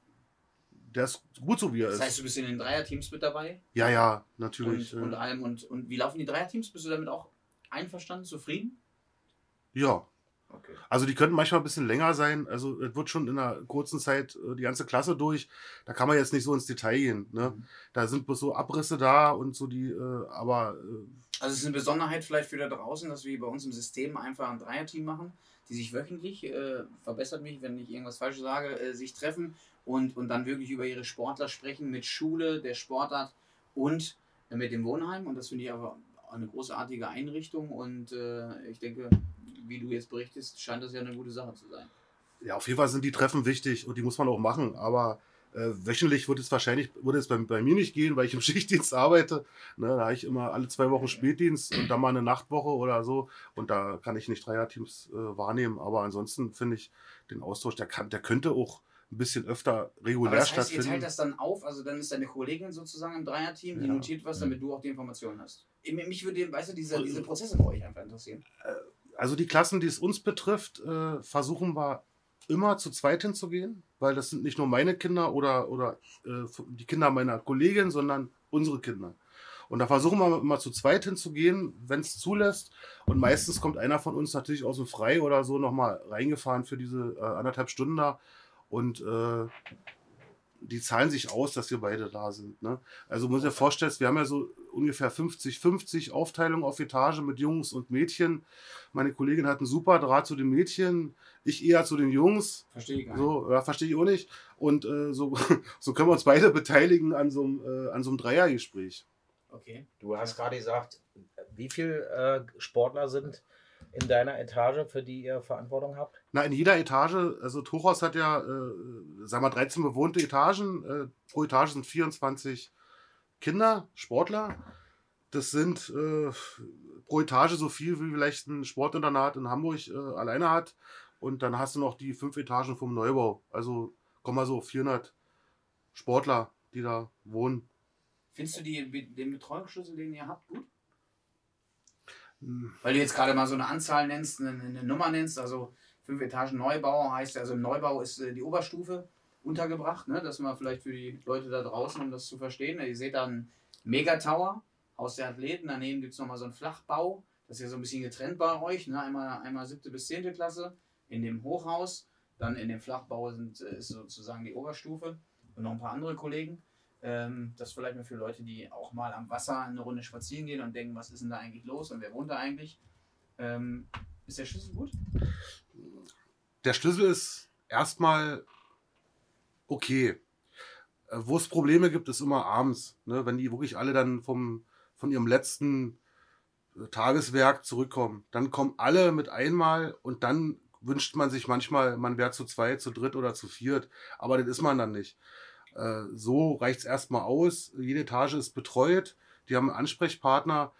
der ist gut so wie er Das ist. heißt, du bist in den Dreierteams mit dabei ja, ja, natürlich. und, und äh, allem. Und, und wie laufen die Dreierteams? Bist du damit auch einverstanden, zufrieden? ja, Okay. Also die könnten manchmal ein bisschen länger sein. Also es wird schon in einer kurzen Zeit äh, die ganze Klasse durch. Da kann man jetzt nicht so ins Detail gehen. Ne? Mhm. Da sind bloß so Abrisse da und so die, aber Also es ist eine Besonderheit vielleicht für da draußen, dass wir bei uns im System einfach ein Dreierteam machen, die sich wöchentlich, äh, verbessert mich, wenn ich irgendwas falsch sage, äh, sich treffen und, und dann wirklich über ihre Sportler sprechen mit Schule, der Sportart und äh, mit dem Wohnheim. Und das finde ich aber eine großartige Einrichtung und äh, ich denke, wie du jetzt berichtest, scheint das ja eine gute Sache zu sein. ja, auf jeden Fall sind die Treffen wichtig und die muss man auch machen. Aber äh, wöchentlich wird es wahrscheinlich, würde es bei, bei mir nicht gehen, weil ich im Schichtdienst arbeite. Ne, da habe ich immer alle zwei Wochen Spätdienst und dann mal eine Nachtwoche oder so. Und da kann ich nicht Dreierteams äh, wahrnehmen. Aber ansonsten finde ich den Austausch, der, kann, der könnte auch ein bisschen öfter regulär Aber das heißt, ihr stattfinden. teilt das dann auf, also dann ist deine Kollegin sozusagen im Dreierteam, die Ja. notiert was, damit du auch die Informationen hast. Mich würde, weißt du, diese, diese Prozesse bei euch einfach interessieren. Also die Klassen, die es uns betrifft, äh, versuchen wir immer zu zweit hinzugehen, weil das sind nicht nur meine Kinder oder, oder äh, die Kinder meiner Kollegin, sondern unsere Kinder. Und da versuchen wir immer zu zweit hinzugehen, wenn es zulässt. Und meistens kommt einer von uns natürlich aus dem Frei oder so nochmal reingefahren für diese äh, anderthalb Stunden da. Und äh, die zahlen sich aus, dass wir beide da sind. Ne? Also muss ich dir vorstellen, wir haben ja so ungefähr 50-50 Aufteilung auf Etage mit Jungs und Mädchen. Meine Kollegin hat einen super Draht zu den Mädchen, ich eher zu den Jungs. Verstehe ich gar nicht. So, ja, verstehe ich auch nicht. Und äh, so, so können wir uns beide beteiligen an so einem, äh, an so einem Dreiergespräch. Okay. Du hast gerade gesagt, wie viele äh, Sportler sind in deiner Etage, für die ihr Verantwortung habt? Na, in jeder Etage, also das Hochhaus hat ja, äh, sagen wir, 13 bewohnte Etagen. Äh, pro Etage sind 24 Kinder, Sportler. Das sind äh, pro Etage so viel, wie vielleicht ein Sportinternat in Hamburg äh, alleine hat. Und dann hast du noch die fünf Etagen vom Neubau. Also kommen mal so 400 Sportler, die da wohnen. Findest du die, den Betreuungsschlüssel, den ihr habt, gut? Weil du jetzt gerade mal so eine Anzahl nennst, eine, eine Nummer nennst, also fünf Etagen Neubau heißt also im Neubau ist äh, die Oberstufe untergebracht, ne? Das mal vielleicht für die Leute da draußen, um das zu verstehen. Ihr seht da einen Megatower, Haus der Athleten, daneben gibt es nochmal so einen Flachbau, das ist ja so ein bisschen getrennt bei euch, ne? Einmal, einmal siebte bis zehnte Klasse in dem Hochhaus, dann in dem Flachbau sind, äh, ist sozusagen die Oberstufe und noch ein paar andere Kollegen. Ähm, das vielleicht mal für Leute, die auch mal am Wasser eine Runde spazieren gehen und denken, was ist denn da eigentlich los und wer wohnt da eigentlich? Ähm, ist der Schlüssel gut? Der Schlüssel ist erstmal okay. Äh, Wo es Probleme gibt, ist immer abends. Ne? Wenn die wirklich alle dann vom, von ihrem letzten äh, Tageswerk zurückkommen. Dann kommen alle mit einmal und dann wünscht man sich manchmal, man wäre zu zweit, zu dritt oder zu viert. Aber das ist man dann nicht. Äh, so reicht es erstmal aus. Jede Etage ist betreut. Die haben einen Ansprechpartner.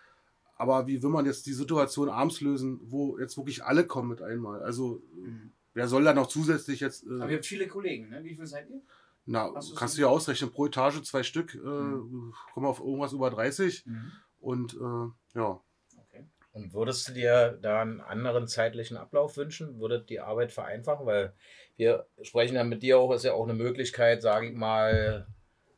Aber wie will man jetzt die Situation abends lösen, wo jetzt wirklich alle kommen mit einmal? Also, wer soll da noch zusätzlich jetzt. Aber Äh, ihr habt viele Kollegen, ne? Wie viel seid ihr? na, kannst du ja ausrechnen, pro Etage zwei Stück, äh, Mhm. kommen wir auf irgendwas über 30. Und äh, ja. Und würdest du dir da einen anderen zeitlichen Ablauf wünschen? Würde die Arbeit vereinfachen? Weil wir sprechen ja mit dir auch, ist ja auch eine Möglichkeit, sage ich mal,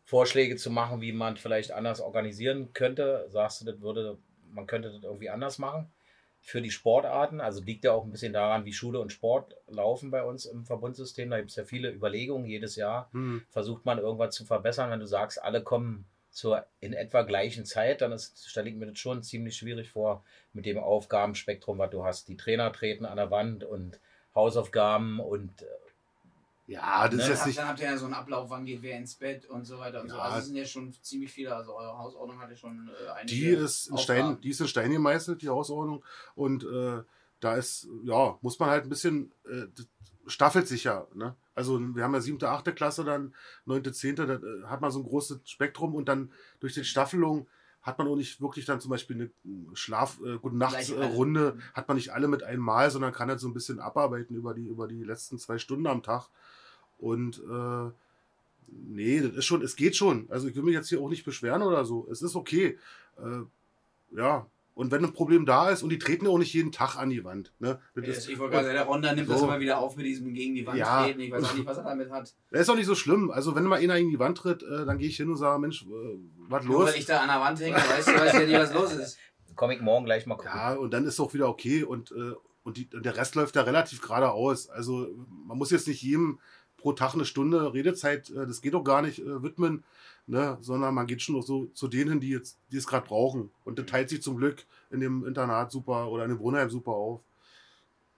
Vorschläge zu machen, wie man vielleicht anders organisieren könnte. Sagst du, das würde, man könnte das irgendwie anders machen für die Sportarten? Also liegt ja auch ein bisschen daran, wie Schule und Sport laufen bei uns im Verbundsystem. Da gibt es ja viele Überlegungen jedes Jahr hm, versucht man irgendwas zu verbessern. Wenn du sagst, alle kommen zur in etwa gleichen Zeit, dann ist, stelle ich mir das schon ziemlich schwierig vor mit dem Aufgabenspektrum, was du hast. Die Trainer treten an der Wand und Hausaufgaben und äh, ja, das Ne, ist Dann jetzt habt, nicht. dann habt ihr ja so einen Ablauf, wann geht wer ins Bett und so weiter und so. Ja. Also es sind ja schon ziemlich viele, also eure Hausordnung hatte schon äh, einige Die ist, in Stein, die ist in Stein gemeißelt, die Hausordnung. Und äh, da ist, ja, muss man halt ein bisschen, äh, staffelt sich ja. Ne? Also wir haben ja siebte, achte Klasse, dann neunte, zehnte, da äh, hat man so ein großes Spektrum und dann durch die Staffelung hat man auch nicht wirklich dann zum Beispiel eine Schlaf, äh, gute Nachts äh, Runde, hat man nicht alle mit einmal, sondern kann halt so ein bisschen abarbeiten über die, über die letzten zwei Stunden am Tag. Und äh, nee, das ist schon, es geht schon. Also ich will mich jetzt hier auch nicht beschweren oder so. Es ist okay. Äh, ja, und wenn ein Problem da ist, und die treten ja auch nicht jeden Tag an die Wand. Ne? Ist, ich wollte gerade sagen, der Ronda nimmt so. das immer wieder auf mit diesem gegen die Wand ja. treten. Ich weiß auch nicht, was er damit hat. Das ist auch nicht so schlimm. Also wenn mal einer gegen die Wand tritt, äh, dann gehe ich hin und sage, Mensch, äh, was los? Nur weil ich da an der Wand hänge, weißt du, weiß ja nicht, was los ist. Komm ich morgen gleich mal gucken. Ja, und dann ist es auch wieder okay. Und, äh, und, die, und der Rest läuft da relativ geradeaus. Also man muss jetzt nicht jedem pro Tag eine Stunde Redezeit, äh, das geht doch gar nicht, äh, widmen ne? sondern man geht schon so zu denen, die jetzt, die es gerade brauchen. Und das teilt sich zum Glück in dem Internat super oder in dem Wohnheim super auf.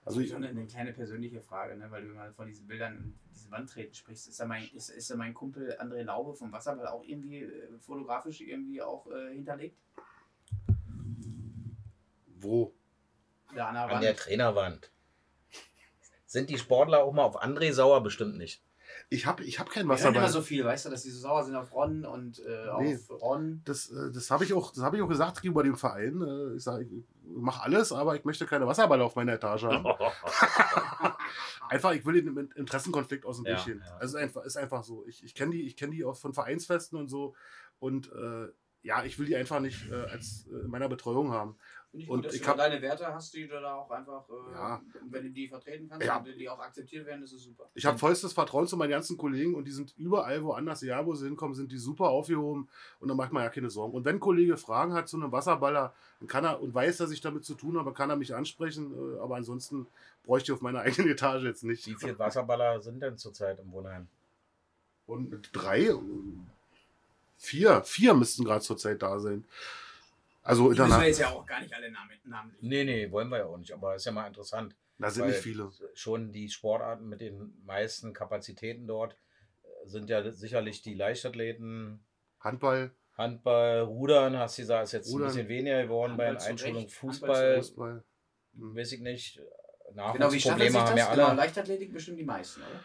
Also ich, eine, eine kleine persönliche Frage, ne? weil du mal von diesen Bildern, diese Wand treten sprichst. Ist da mein, ist, ist da mein Kumpel André Laube vom Wasserball auch irgendwie äh, fotografisch irgendwie auch äh, hinterlegt? Wo? Da an, der, an der Trainerwand. Sind die Sportler auch mal auf André sauer? Bestimmt nicht. Ich habe ich hab kein Wasser. Ich immer so viel, weißt du, dass die so sauer sind auf Ron und äh, auf nee, Ron. Das, äh, das habe ich, auch, hab ich auch gesagt gegenüber dem Verein. Äh, ich sage, ich mache alles, aber ich möchte keine Wasserballe auf meiner Etage haben. einfach, ich will den Interessenkonflikt aus dem ja, Weg gehen. Ja. Also einfach, ist einfach so. Ich, ich kenne die, kenn die auch von Vereinsfesten und so. Und äh, ja, ich will die einfach nicht äh, als äh, in meiner Betreuung haben. Ich und gut, ich habe deine Werte hast, die du da auch einfach, äh, ja. wenn du die vertreten kannst ja. und die auch akzeptiert werden, ist es super. Ich habe vollstes Vertrauen zu meinen ganzen Kollegen und die sind überall woanders, ja, wo sie hinkommen, sind die super aufgehoben und da macht man ja keine Sorgen. Und wenn ein Kollege Fragen hat zu einem Wasserballer, dann kann er und weiß, dass ich damit zu tun habe, kann er mich ansprechen, äh, aber ansonsten bräuchte ich auf meiner eigenen Etage jetzt nicht. Wie viele Wasserballer sind denn zurzeit im Wohnheim? Und drei, vier, vier müssten gerade zurzeit da sein. Also die müssen wir jetzt ja auch gar nicht alle Namen, Namen Nee, nee, wollen wir ja auch nicht. Aber ist ja mal interessant. Da sind nicht viele. Schon die Sportarten mit den meisten Kapazitäten dort äh, sind ja sicherlich die Leichtathleten. Handball. Handball, Rudern, hast du gesagt, ist jetzt Rudern. ein bisschen weniger geworden Handball bei der Einschulung. Fußball, Fußball. Hm. weiß ich nicht. Nachwuchsprobleme genau, haben ja alle. Genau, Leichtathletik bestimmt die meisten, oder?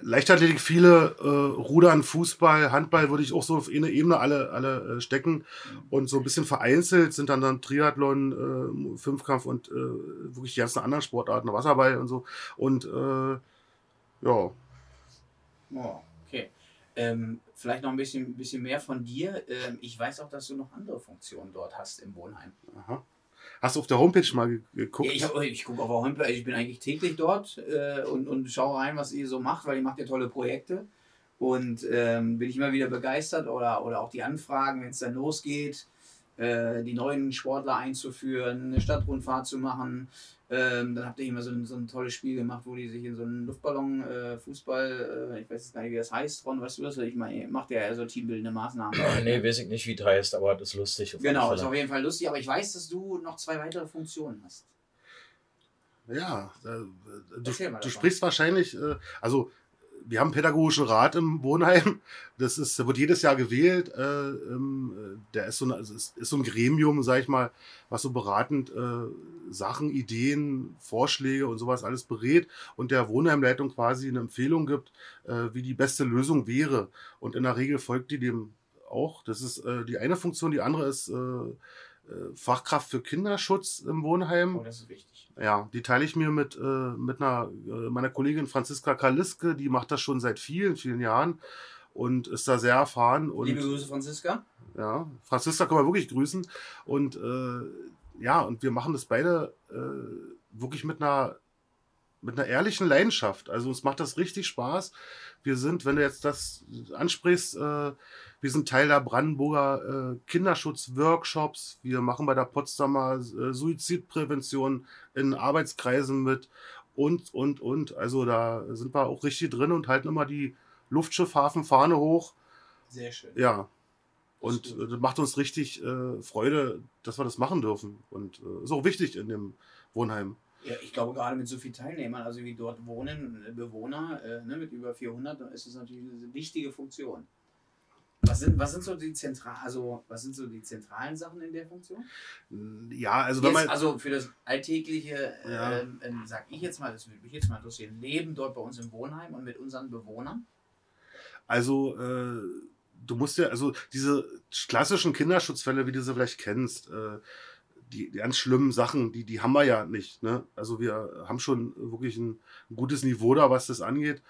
Leichtathletik viele, äh, Rudern, Fußball, Handball würde ich auch so auf eine Ebene alle, alle äh, stecken. Und so ein bisschen vereinzelt sind dann dann Triathlon, äh, Fünfkampf und äh, wirklich die ganzen anderen Sportarten, Wasserball und so. Und äh, ja. Oh, okay. Ähm, vielleicht noch ein bisschen, bisschen mehr von dir. Ähm, ich weiß auch, dass du noch andere Funktionen dort hast im Wohnheim. Aha. Hast du auf der Homepage mal geguckt? Ja, ich, ich gucke auf der Homepage, ich bin eigentlich täglich dort äh, und, und schaue rein, was ihr so macht, weil ihr macht ja tolle Projekte. Und ähm, bin ich immer wieder begeistert oder, oder auch die Anfragen, wenn es dann losgeht, äh, die neuen Sportler einzuführen, eine Stadtrundfahrt zu machen, ähm, dann habt ihr immer so ein, so ein tolles Spiel gemacht, wo die sich in so einen Luftballon, äh, Fußball, äh, ich weiß jetzt gar nicht, wie das heißt, Ron, weißt du das? Ich meine, macht ja so teambildende Maßnahmen. nee, weiß ich nicht, wie das heißt, aber das ist lustig. Genau, ist auf jeden Fall lustig, aber ich weiß, dass du noch zwei weitere Funktionen hast. Ja, äh, du, du sprichst wahrscheinlich, äh, also wir haben einen pädagogischen Rat im Wohnheim. Das ist, wird jedes Jahr gewählt. Äh, ähm, der ist so, ein, also ist, ist so ein Gremium, sag ich mal, was so beratend äh, Sachen, Ideen, Vorschläge und sowas alles berät und der Wohnheimleitung quasi eine Empfehlung gibt, äh, wie die beste Lösung wäre. Und in der Regel folgt die dem auch. Das ist äh, die eine Funktion, die andere ist äh, äh, Fachkraft für Kinderschutz im Wohnheim. Oh, das ist wichtig. Ja, die teile ich mir mit, äh, mit einer, äh, meiner Kollegin Franziska Kaliske, die macht das schon seit vielen, vielen Jahren und ist da sehr erfahren. Und, Liebe Grüße, Franziska. Ja, Franziska können wir wirklich grüßen. Und äh, ja, und wir machen das beide äh, wirklich mit einer mit einer ehrlichen Leidenschaft. Also uns macht das richtig Spaß. Wir sind, wenn du jetzt das ansprichst, äh, wir sind Teil der Brandenburger äh, Kinderschutzworkshops. Wir machen bei der Potsdamer äh, Suizidprävention in Arbeitskreisen mit und, und, und. Also da sind wir auch richtig drin und halten immer die Luftschifffahrenfahne hoch. Sehr schön. Ja. Und das, das macht uns richtig äh, Freude, dass wir das machen dürfen. Und äh, ist auch wichtig in dem Wohnheim. Ja, ich glaube, gerade mit so vielen Teilnehmern, also wie dort wohnen, Bewohner, äh, ne, mit über 400, ist es natürlich eine wichtige Funktion. Was sind, was sind so die zentral, also was sind so die zentralen Sachen in der Funktion? Ja, also wenn Jetzt, man. also für das alltägliche, Ja. ähm, ähm, sag ich jetzt mal, das würde mich jetzt mal interessieren, Leben dort bei uns im Wohnheim und mit unseren Bewohnern. Also, äh, du musst ja, also diese klassischen Kinderschutzfälle, wie du sie vielleicht kennst, äh, die, die ganz schlimmen Sachen, die, die haben wir ja nicht. Ne? Also wir haben schon wirklich ein, ein gutes Niveau da, was das angeht.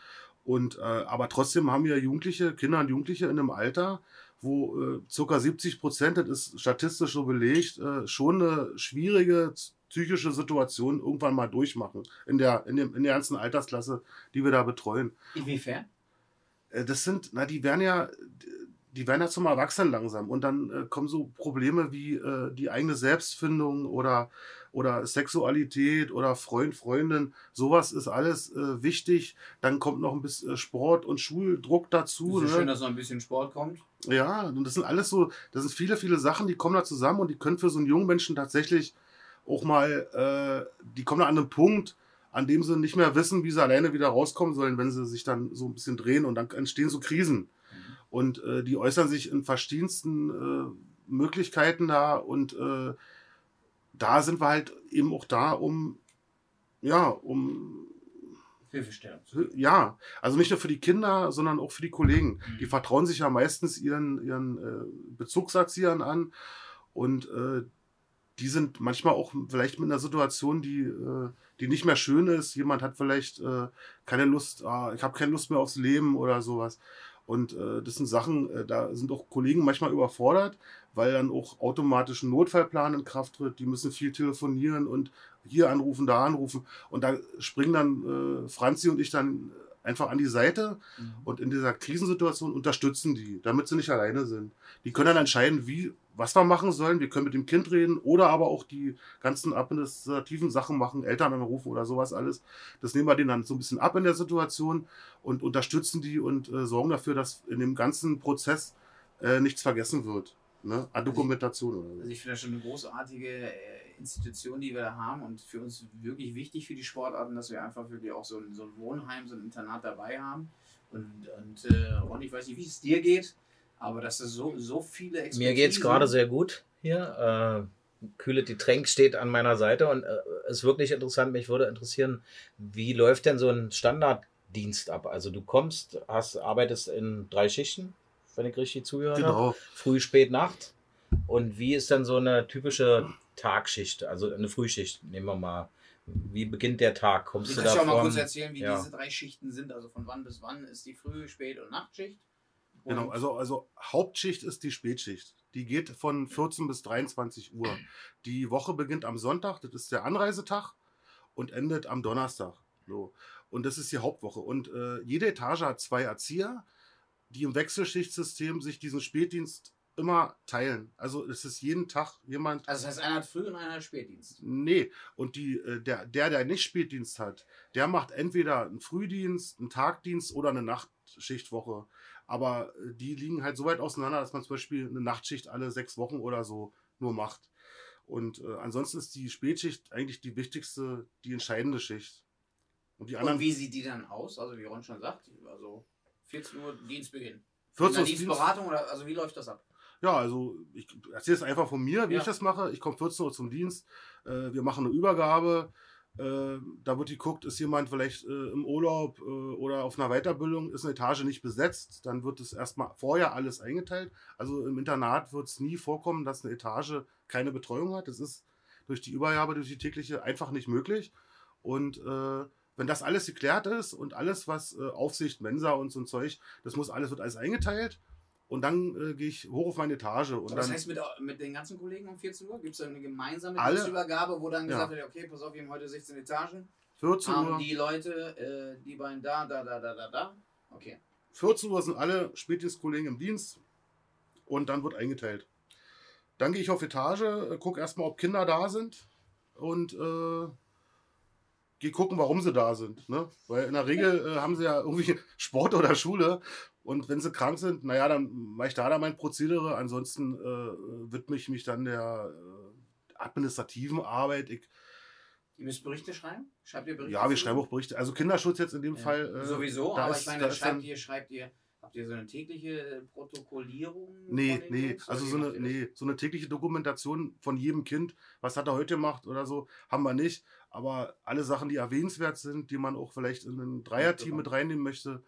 Und, äh, aber trotzdem haben wir Jugendliche, Kinder und Jugendliche in einem Alter, wo äh, circa 70 Prozent, das ist statistisch so belegt, äh, schon eine schwierige psychische Situation irgendwann mal durchmachen in der, in, dem, in der ganzen Altersklasse, die wir da betreuen. Inwiefern? Äh, das sind, na, die werden ja, die werden ja zum Erwachsenen langsam und dann äh, kommen so Probleme wie äh, die eigene Selbstfindung oder, oder Sexualität oder Freund, Freundin. Sowas ist alles äh, wichtig. Dann kommt noch ein bisschen äh, Sport und Schuldruck dazu. ist Ne? schön, dass noch ein bisschen Sport kommt. Ja, und das sind alles so, das sind viele, viele Sachen, die kommen da zusammen und die können für so einen jungen Menschen tatsächlich auch mal, äh, die kommen da an einen Punkt, an dem sie nicht mehr wissen, wie sie alleine wieder rauskommen sollen, wenn sie sich dann so ein bisschen drehen und dann entstehen so Krisen. Und äh, die äußern sich in verschiedensten äh, Möglichkeiten da und äh, da sind wir halt eben auch da, um, ja, um Hilfestellung. ja, also nicht nur für die Kinder, sondern auch für die Kollegen. Mhm. Die vertrauen sich ja meistens ihren, ihren äh, Bezugserziehern an und äh, die sind manchmal auch vielleicht mit einer Situation, die, äh, die nicht mehr schön ist. Jemand hat vielleicht äh, keine Lust, ah, ich habe keine Lust mehr aufs Leben oder sowas. Und äh, das sind Sachen, äh, da sind auch Kollegen manchmal überfordert, weil dann auch automatisch ein Notfallplan in Kraft tritt. Die müssen viel telefonieren und hier anrufen, da anrufen. Und da springen dann äh, Franzi und ich dann einfach an die Seite Mhm. und in dieser Krisensituation unterstützen die, damit sie nicht alleine sind. Die können dann entscheiden, wie, was wir machen sollen. Wir können mit dem Kind reden oder aber auch die ganzen administrativen Sachen machen, Eltern anrufen oder sowas alles. Das nehmen wir denen dann so ein bisschen ab in der Situation und unterstützen die und äh, sorgen dafür, dass in dem ganzen Prozess äh, nichts vergessen wird. Ne? An Dokumentation oder so. Also ich finde das schon eine großartige äh, Institution, die wir da haben und für uns wirklich wichtig für die Sportarten, dass wir einfach wirklich auch so ein, so ein Wohnheim, so ein Internat dabei haben. Und, und äh, Ron, ich weiß nicht, wie es dir geht, aber dass es so, so viele Mir geht es gerade sehr gut hier. Äh, kühle Getränk steht an meiner Seite und äh, ist wirklich interessant. Mich würde interessieren, wie läuft denn so ein Standarddienst ab? Also du kommst, hast, arbeitest in drei Schichten, wenn ich richtig zugehört habe. Genau. Früh, spät, Nacht. Und wie ist dann so eine typische Tagschicht, also eine Frühschicht, nehmen wir mal. Wie beginnt der Tag? Kommst Du du kannst da ja auch mal kurz erzählen, wie ja. diese drei Schichten sind, also von wann bis wann ist die Früh-, Spät- und Nachtschicht. Und Genau, also, also Hauptschicht ist die Spätschicht. Die geht von 14 bis 23 Uhr. Die Woche beginnt am Sonntag, das ist der Anreisetag, und endet am Donnerstag. So. Und das ist die Hauptwoche. Und äh, jede Etage hat zwei Erzieher, die im Wechselschichtsystem sich diesen Spätdienst immer teilen. Also es ist jeden Tag jemand. Also das heißt, einer hat Früh- und einer hat Spätdienst. Nee, und die, äh, der, der, der nicht Spätdienst hat, der macht entweder einen Frühdienst, einen Tagdienst oder eine Nachtschichtwoche. Aber äh, die liegen halt so weit auseinander, dass man zum Beispiel eine Nachtschicht alle sechs Wochen oder so nur macht. Und äh, ansonsten ist die Spätschicht eigentlich die wichtigste, die entscheidende Schicht. Und die Und anderen wie sieht die dann aus? Also wie Ron schon sagt, also 14 Uhr Dienstbeginn. 14 Uhr Uhr Dienst- Dienstberatung oder also wie läuft das ab? Ja, also ich erzähle es einfach von mir, wie Ja. ich das mache. Ich komme 14 Uhr zum Dienst, äh, wir machen eine Übergabe. Äh, da wird geguckt, ist jemand vielleicht äh, im Urlaub äh, oder auf einer Weiterbildung, ist eine Etage nicht besetzt, dann wird es erstmal vorher alles eingeteilt. Also im Internat wird es nie vorkommen, dass eine Etage keine Betreuung hat. Das ist durch die Übergabe, durch die tägliche einfach nicht möglich. Und äh, wenn das alles geklärt ist und alles, was äh, Aufsicht, Mensa und so ein Zeug, das muss alles, wird alles eingeteilt. Und dann äh, gehe ich hoch auf meine Etage. Und das dann, heißt, mit, mit den ganzen Kollegen um 14 Uhr gibt es dann eine gemeinsame Alle- Dienstübergabe, wo dann Ja. gesagt wird, okay, pass auf, wir haben heute 16 Etagen, 14 haben Uhr, die Leute, äh, die beiden da, da, da, da, da, da. Okay. 14 Uhr sind alle Spätdienstkollegen im Dienst und dann wird eingeteilt. Dann gehe ich auf Etage, äh, gucke erstmal, ob Kinder da sind und äh, gehe gucken, warum sie da sind. Ne? Weil in der Regel äh, haben sie ja irgendwie Sport oder Schule und wenn sie krank sind, naja, dann mache ich da dann mein Prozedere. Ansonsten äh, widme ich mich dann der äh, administrativen Arbeit. Ich, Ihr müsst Berichte schreiben? Schreibt ihr Berichte? ja, wir schreiben auch Berichte. Also Kinderschutz jetzt in dem Ja. Fall. äh, Sowieso, aber ist- ich meine, da schreibt ihr, schreibt ihr Habt ihr so eine tägliche Protokollierung? Nee, nee, Jungs, also so eine, nee, so eine tägliche Dokumentation von jedem Kind, was hat er heute gemacht oder so, haben wir nicht. Aber alle Sachen, die erwähnenswert sind, die man auch vielleicht in ein Dreierteam mit reinnehmen möchte,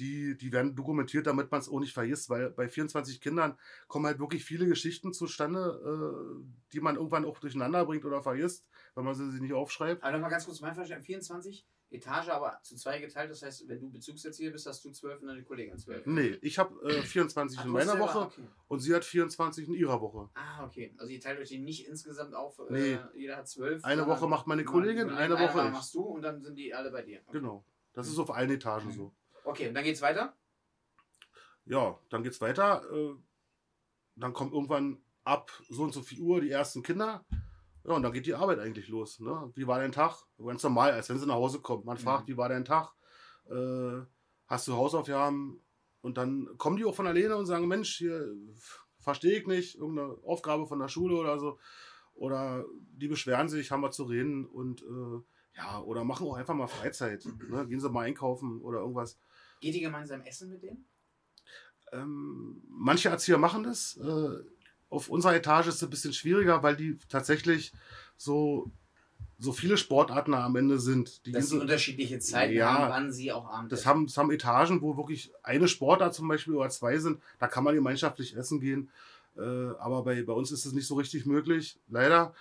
die, die werden dokumentiert, damit man es auch nicht vergisst, weil bei 24 Kindern kommen halt wirklich viele Geschichten zustande, äh, die man irgendwann auch durcheinander bringt oder vergisst, wenn man sie nicht aufschreibt. Aber nochmal ganz kurz mein Verständnis. 24 Etage, aber zu zwei geteilt. Das heißt, wenn du Bezugserzieher bist, hast du 12 und deine Kollegin 12. Nee, ich habe äh, 24 Ach, in meiner selber- Woche Okay. und sie hat 24 in ihrer Woche. Ah, okay. Also ihr teilt euch die nicht insgesamt auf. Nee. Äh, jeder hat 12. Eine Woche macht meine Kollegin, eine Woche Mal ich. machst du und dann sind die alle bei dir. Okay, Genau. Das ist auf allen Etagen so. Okay und dann geht's weiter? Ja, dann geht's weiter. Äh, dann kommt irgendwann ab so und so viel Uhr die ersten Kinder. Ja, und dann geht die Arbeit eigentlich los. Ne? Wie war dein Tag? Ganz normal, als wenn sie nach Hause kommt. Man fragt, wie war dein Tag? Äh, hast du Hausaufgaben? Und dann kommen die auch von alleine und sagen, Mensch, hier verstehe ich nicht, irgendeine Aufgabe von der Schule oder so. Oder die beschweren sich, haben wir zu reden und äh, ja, oder machen auch einfach mal Freizeit. Ne? Gehen sie mal einkaufen oder irgendwas. Geht ihr gemeinsam essen mit denen? Ähm, manche Erzieher machen das. Äh, auf unserer Etage ist es ein bisschen schwieriger, weil die tatsächlich so, so viele Sportarten am Ende sind. Die sie so, unterschiedliche Zeiten Ja. haben, wann sie auch abends das, haben, das haben Etagen, wo wirklich eine Sportart zum Beispiel oder zwei sind. Da kann man gemeinschaftlich essen gehen. Äh, aber bei, bei uns ist es nicht so richtig möglich, leider.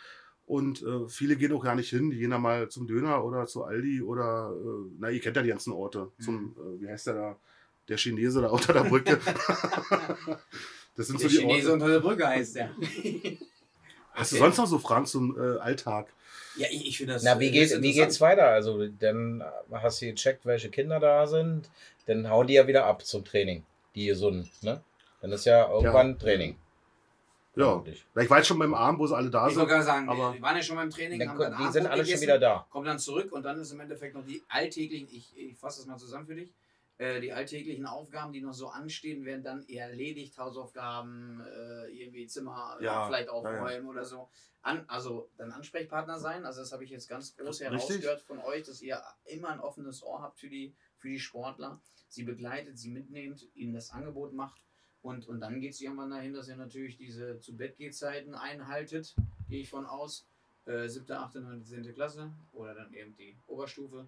Und äh, viele gehen auch gar nicht hin. Die gehen dann mal zum Döner oder zu Aldi oder, äh, na, ihr kennt ja die ganzen Orte. Zum, äh, wie heißt der da? Der Chinese da unter der Brücke. das sind Der so die Chinese Orte. unter der Brücke heißt der. Hast du Okay. sonst noch so Fragen zum äh, Alltag? Ja, ich, ich finde das. Na, wie, äh, geht, wie geht's weiter? Also, dann hast du gecheckt, welche Kinder da sind. Dann hauen die ja wieder ab zum Training. Die gesunden, ne? Dann ist ja irgendwann Training. Ja. Ich war jetzt schon beim Abend, wo sie alle da Ich sind. wollte gerade sagen, aber- wir waren ja schon beim Training, Dann, haben dann die sind alle schon gegessen, wieder da. kommen dann zurück und dann ist im Endeffekt noch die alltäglichen, ich, ich fasse das mal zusammen für dich, äh, die alltäglichen Aufgaben, die noch so anstehen, werden dann erledigt, Hausaufgaben, äh, irgendwie Zimmer Ja, vielleicht ja, aufräumen oder so. An, also dann Ansprechpartner sein, also das habe ich jetzt ganz groß herausgehört von euch, dass ihr immer ein offenes Ohr habt für die, für die Sportler, sie begleitet, sie mitnehmt, ihnen das Angebot macht. Und, und dann geht es irgendwann dahin, dass ihr natürlich diese zu Bett Zeiten einhaltet, gehe ich von aus. Äh, siebte, achte, neunte, zehnte Klasse oder dann eben die Oberstufe.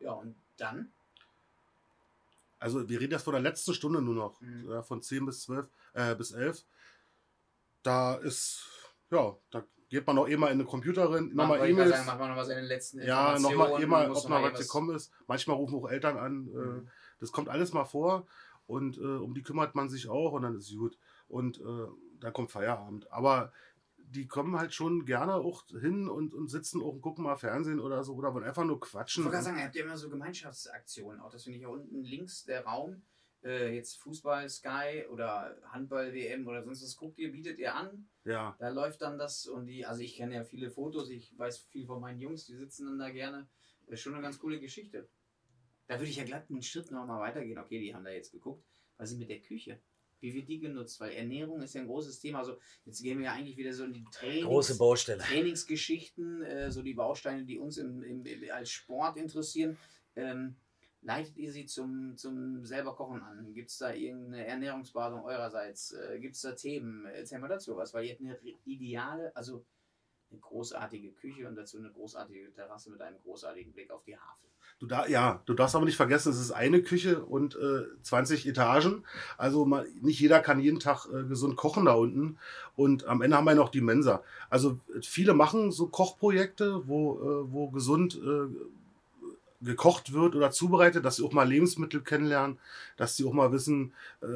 Ja, und dann Also wir reden jetzt von der letzten Stunde nur noch, Mhm. ja, von 10 bis 12, äh, bis 11. Da ist, ja, da geht man noch eh mal in den Computer rein, nochmal E-Mails. sagen, macht man noch was in den letzten Ja, nochmal eh mal, ob noch was gekommen ist. Manchmal rufen auch Eltern an. Äh, Mhm. das kommt alles mal vor und äh, um die kümmert man sich auch und dann ist gut. Und äh, dann kommt Feierabend. Aber die kommen halt schon gerne auch hin und, und sitzen auch und gucken mal Fernsehen oder so oder wollen einfach nur Ich quatschen. wollte gerade sagen, ihr habt ja immer so Gemeinschaftsaktionen. Auch das finde ich ja unten links der Raum. Äh, jetzt Fußball, Sky oder Handball, WM oder sonst was guckt ihr, bietet ihr an. ja, Da läuft dann das und die, also ich kenne ja viele Fotos, ich weiß viel von meinen Jungs, die sitzen dann da gerne. Das ist schon eine ganz coole Geschichte. Da würde ich ja glatt einen Schritt noch mal weitergehen. Okay, die haben da jetzt geguckt. Was ist mit der Küche? Wie wird die genutzt? Weil Ernährung ist ja ein großes Thema. Also jetzt gehen wir ja eigentlich wieder so in die Trainings, Große Baustelle. Trainingsgeschichten, äh, so die Bausteine, die uns im, im, im, als Sport interessieren. Ähm, leitet ihr sie zum, zum selber Kochen an? Gibt es da irgendeine Ernährungsberatung eurerseits? Äh, Gibt es da Themen? Erzähl mal dazu was, weil ihr habt eine ideale, also eine großartige Küche und dazu eine großartige Terrasse mit einem großartigen Blick auf die Havel. Du da, ja, du darfst aber nicht vergessen, es ist eine Küche und äh, 20 Etagen. Also mal, nicht jeder kann jeden Tag äh, gesund kochen da unten. Und am Ende haben wir noch die Mensa. Also äh, viele machen so Kochprojekte, wo, äh, wo gesund äh, gekocht wird oder zubereitet, dass sie auch mal Lebensmittel kennenlernen, dass sie auch mal wissen, äh,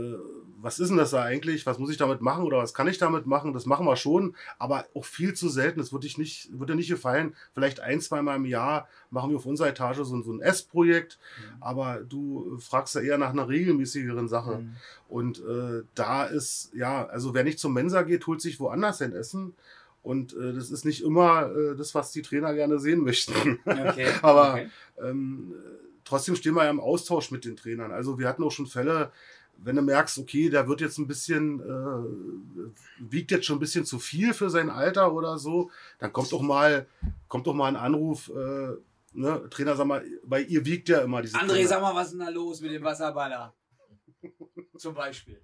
was ist denn das da eigentlich, was muss ich damit machen oder was kann ich damit machen. Das machen wir schon, aber auch viel zu selten. Das würde ich nicht, würde dir nicht gefallen. Vielleicht ein, zweimal im Jahr machen wir auf unserer Etage so, ein- so ein Essprojekt, aber du fragst ja eher nach einer regelmäßigeren Sache. Mhm. Und äh, da ist, ja, also wer nicht zum Mensa geht, holt sich woanders sein Essen. Und äh, das ist nicht immer äh, das, was die Trainer gerne sehen möchten. Okay. Aber- okay. ähm, trotzdem stehen wir ja im Austausch mit den Trainern. Also wir hatten auch schon Fälle, wenn du merkst, okay, der wird jetzt ein bisschen, äh, wiegt jetzt schon ein bisschen zu viel für sein Alter oder so, dann kommt doch mal, kommt doch mal ein Anruf, äh, ne, Trainer, sag mal, bei ihr wiegt ja immer diese André, Kinder. sag mal, was ist denn da los mit dem Wasserballer? Zum Beispiel.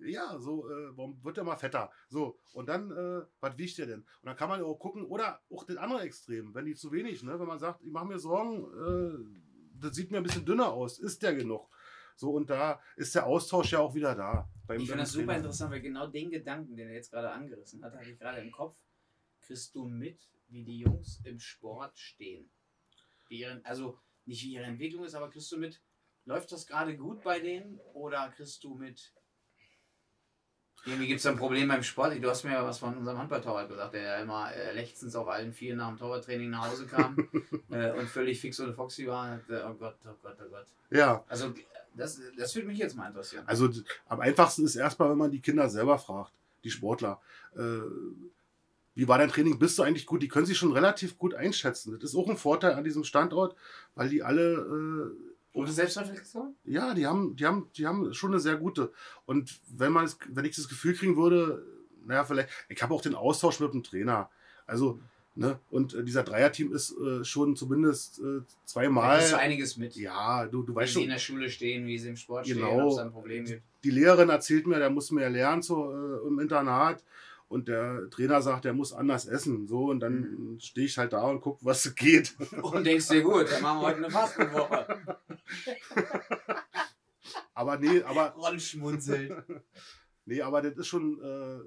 Ja, so, äh, warum wird der mal fetter? So, und dann, äh, was wiegt der denn? Und dann kann man auch gucken, oder auch das andere Extrem, wenn die zu wenig, ne? wenn man sagt, ich mache mir Sorgen, äh, das sieht mir ein bisschen dünner aus, ist der genug? So, und da ist der Austausch ja auch wieder da. Beim, ich finde das super interessant, weil genau den Gedanken, den er jetzt gerade angerissen hat, hatte ich gerade im Kopf. Kriegst du mit, wie die Jungs im Sport stehen? Wie ihren, also nicht wie ihre Entwicklung ist, aber kriegst du mit, läuft das gerade gut bei denen oder kriegst du mit, irgendwie gibt es ein Problem beim Sport. Du hast mir ja was von unserem Handballtorwart gesagt, der ja immer äh, letztens auf allen vier nach dem Torwarttraining nach Hause kam äh, und völlig fix und foxy war. Oh Gott, oh Gott, oh Gott. Ja. Also das, das würde mich jetzt mal interessieren. Also am einfachsten ist erstmal, wenn man die Kinder selber fragt, die Sportler. Äh, wie war dein Training? Bist du eigentlich gut? Die können sich schon relativ gut einschätzen. Das ist auch ein Vorteil an diesem Standort, weil die alle äh, Gute Selbstreflexion? Ja, die haben, die haben, die haben schon eine sehr gute. Und wenn man, wenn ich das Gefühl kriegen würde, naja, vielleicht, ich habe auch den Austausch mit dem Trainer. Also, ne, und äh, dieser Dreierteam ist äh, schon zumindest äh, zweimal. Da du einiges mit. Ja, du, du wie weißt schon. Wie sie in der Schule stehen, wie sie im Sport genau, stehen, ob es ein Problem gibt. Die Lehrerin erzählt mir, der muss mehr lernen so, äh, im Internat und der Trainer sagt, er muss anders essen. So, und dann mhm. stehe ich halt da und gucke, was geht. Und denkst dir, gut, dann machen wir heute eine Fastenwoche. aber nee, aber. Ron schmunzelt. nee, aber das ist schon äh,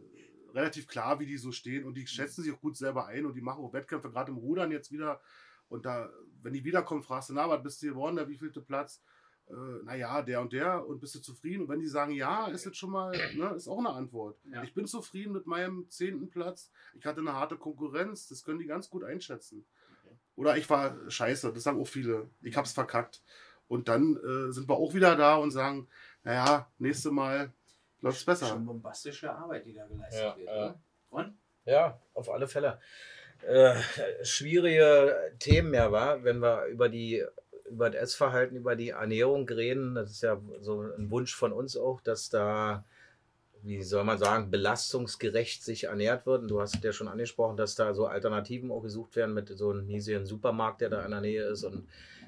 relativ klar, wie die so stehen und die schätzen sich auch gut selber ein und die machen auch Wettkämpfe, gerade im Rudern jetzt wieder. Und da, wenn die wiederkommen, fragst du, na, was bist du geworden, der wievielte Platz? Äh, naja, der und der und bist du zufrieden? Und wenn die sagen, ja, ist jetzt schon mal, ne, ist auch eine Antwort. Ja. Ich bin zufrieden mit meinem zehnten Platz. Ich hatte eine harte Konkurrenz, das können die ganz gut einschätzen. Oder ich war scheiße, das sagen auch viele. Ich hab's verkackt. Und dann äh, sind wir auch wieder da und sagen, naja, nächste Mal läuft's besser. Schon bombastische Arbeit, die da geleistet ja, wird, äh, oder? Ja, auf alle Fälle. Äh, schwierige Themen ja war, wenn wir über die über das Essverhalten, über die Ernährung reden. Das ist ja so ein Wunsch von uns auch, dass da, wie soll man sagen, belastungsgerecht sich ernährt wird. Und du hast ja schon angesprochen, dass da so Alternativen auch gesucht werden mit so einem hiesigen Supermarkt, der da in der Nähe ist und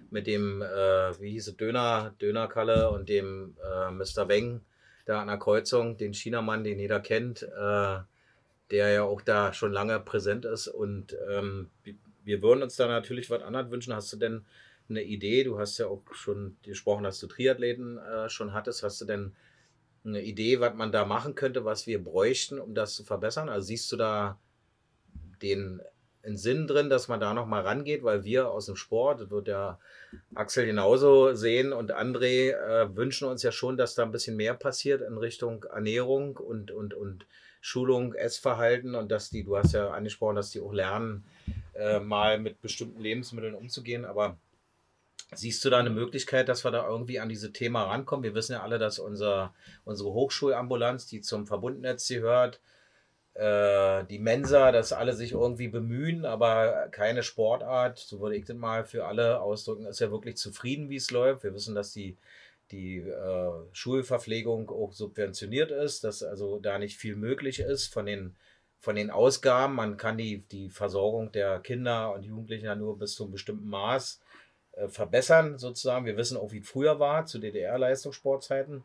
mit dem, äh, wie hieß es, Döner, Dönerkalle und dem äh, Mr. Weng da an der Kreuzung, den Chinamann, den jeder kennt, äh, der ja auch da schon lange präsent ist. Und ähm, wir würden uns da natürlich was anderes wünschen. Hast du denn eine Idee? Du hast ja auch schon gesprochen, dass du Triathleten äh, schon hattest. Hast du denn eine Idee, was man da machen könnte, was wir bräuchten, um das zu verbessern? Also siehst du da den Sinn drin, dass man da nochmal rangeht, weil wir aus dem Sport, das wird ja Axel genauso sehen und André äh, wünschen uns ja schon, dass da ein bisschen mehr passiert in Richtung Ernährung und, und, und Schulung, Essverhalten und dass die, du hast ja angesprochen, dass die auch lernen, äh, mal mit bestimmten Lebensmitteln umzugehen, aber Siehst du da eine Möglichkeit, dass wir da irgendwie an diese Thema rankommen? Wir wissen ja alle, dass unser, unsere Hochschulambulanz, die zum Verbundnetz gehört, äh, die Mensa, dass alle sich irgendwie bemühen, aber keine Sportart, so würde ich das mal für alle ausdrücken, ist ja wirklich zufrieden, wie es läuft. Wir wissen, dass die, die äh, Schulverpflegung auch subventioniert ist, dass also da nicht viel möglich ist von den, von den Ausgaben. Man kann die, die Versorgung der Kinder und Jugendlichen ja nur bis zu einem bestimmten Maß verbessern, sozusagen. Wir wissen auch, wie es früher war, zu DDR-Leistungssportzeiten.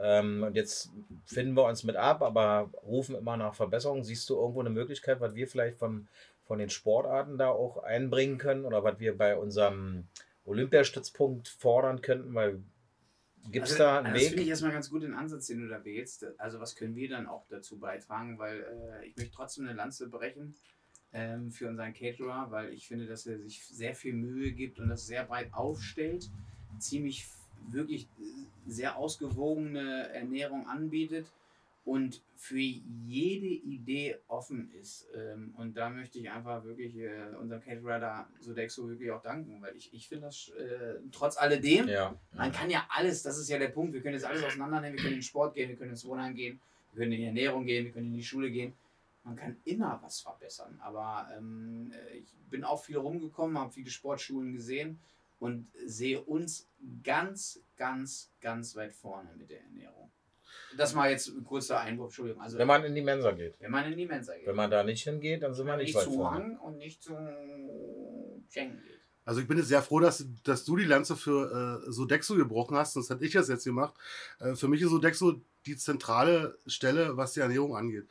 Ähm, und jetzt finden wir uns mit ab, aber rufen immer nach Verbesserungen. Siehst du irgendwo eine Möglichkeit, was wir vielleicht vom, von den Sportarten da auch einbringen können oder was wir bei unserem Olympiastützpunkt fordern könnten? Weil gibt es also, da einen also Weg? Das finde ich erstmal ganz gut, den Ansatz, den du da wählst. Also, was können wir dann auch dazu beitragen? Weil äh, ich möchte trotzdem eine Lanze brechen ähm, für unseren Caterer, weil ich finde, dass er sich sehr viel Mühe gibt und das sehr breit aufstellt, ziemlich wirklich sehr ausgewogene Ernährung anbietet und für jede Idee offen ist. Ähm, und da möchte ich einfach wirklich äh, unserem Caterer da Sodexo wirklich auch danken, weil ich, ich finde das äh, trotz alledem, ja. man kann ja alles, das ist ja der Punkt, wir können jetzt alles auseinandernehmen, wir können in den Sport gehen, wir können ins Wohnheim gehen, wir können in die Ernährung gehen, wir können in die Schule gehen man kann immer was verbessern. Aber ähm, äh, ich bin auch viel rumgekommen, habe viele Sportschulen gesehen und sehe uns ganz, ganz, ganz weit vorne mit der Ernährung. Das mal jetzt ein kurzer Einwurf, Entschuldigung. Also, wenn man in die Mensa geht. Wenn man in die Mensa geht. Wenn man da nicht hingeht, dann sind wir nicht, nicht weit zu Hang und nicht zu Cheng geht. Also ich bin jetzt sehr froh, dass, dass du die Lanze für äh, Sodexo gebrochen hast, sonst hätte ich das jetzt gemacht. Äh, für mich ist Sodexo die zentrale Stelle, was die Ernährung angeht.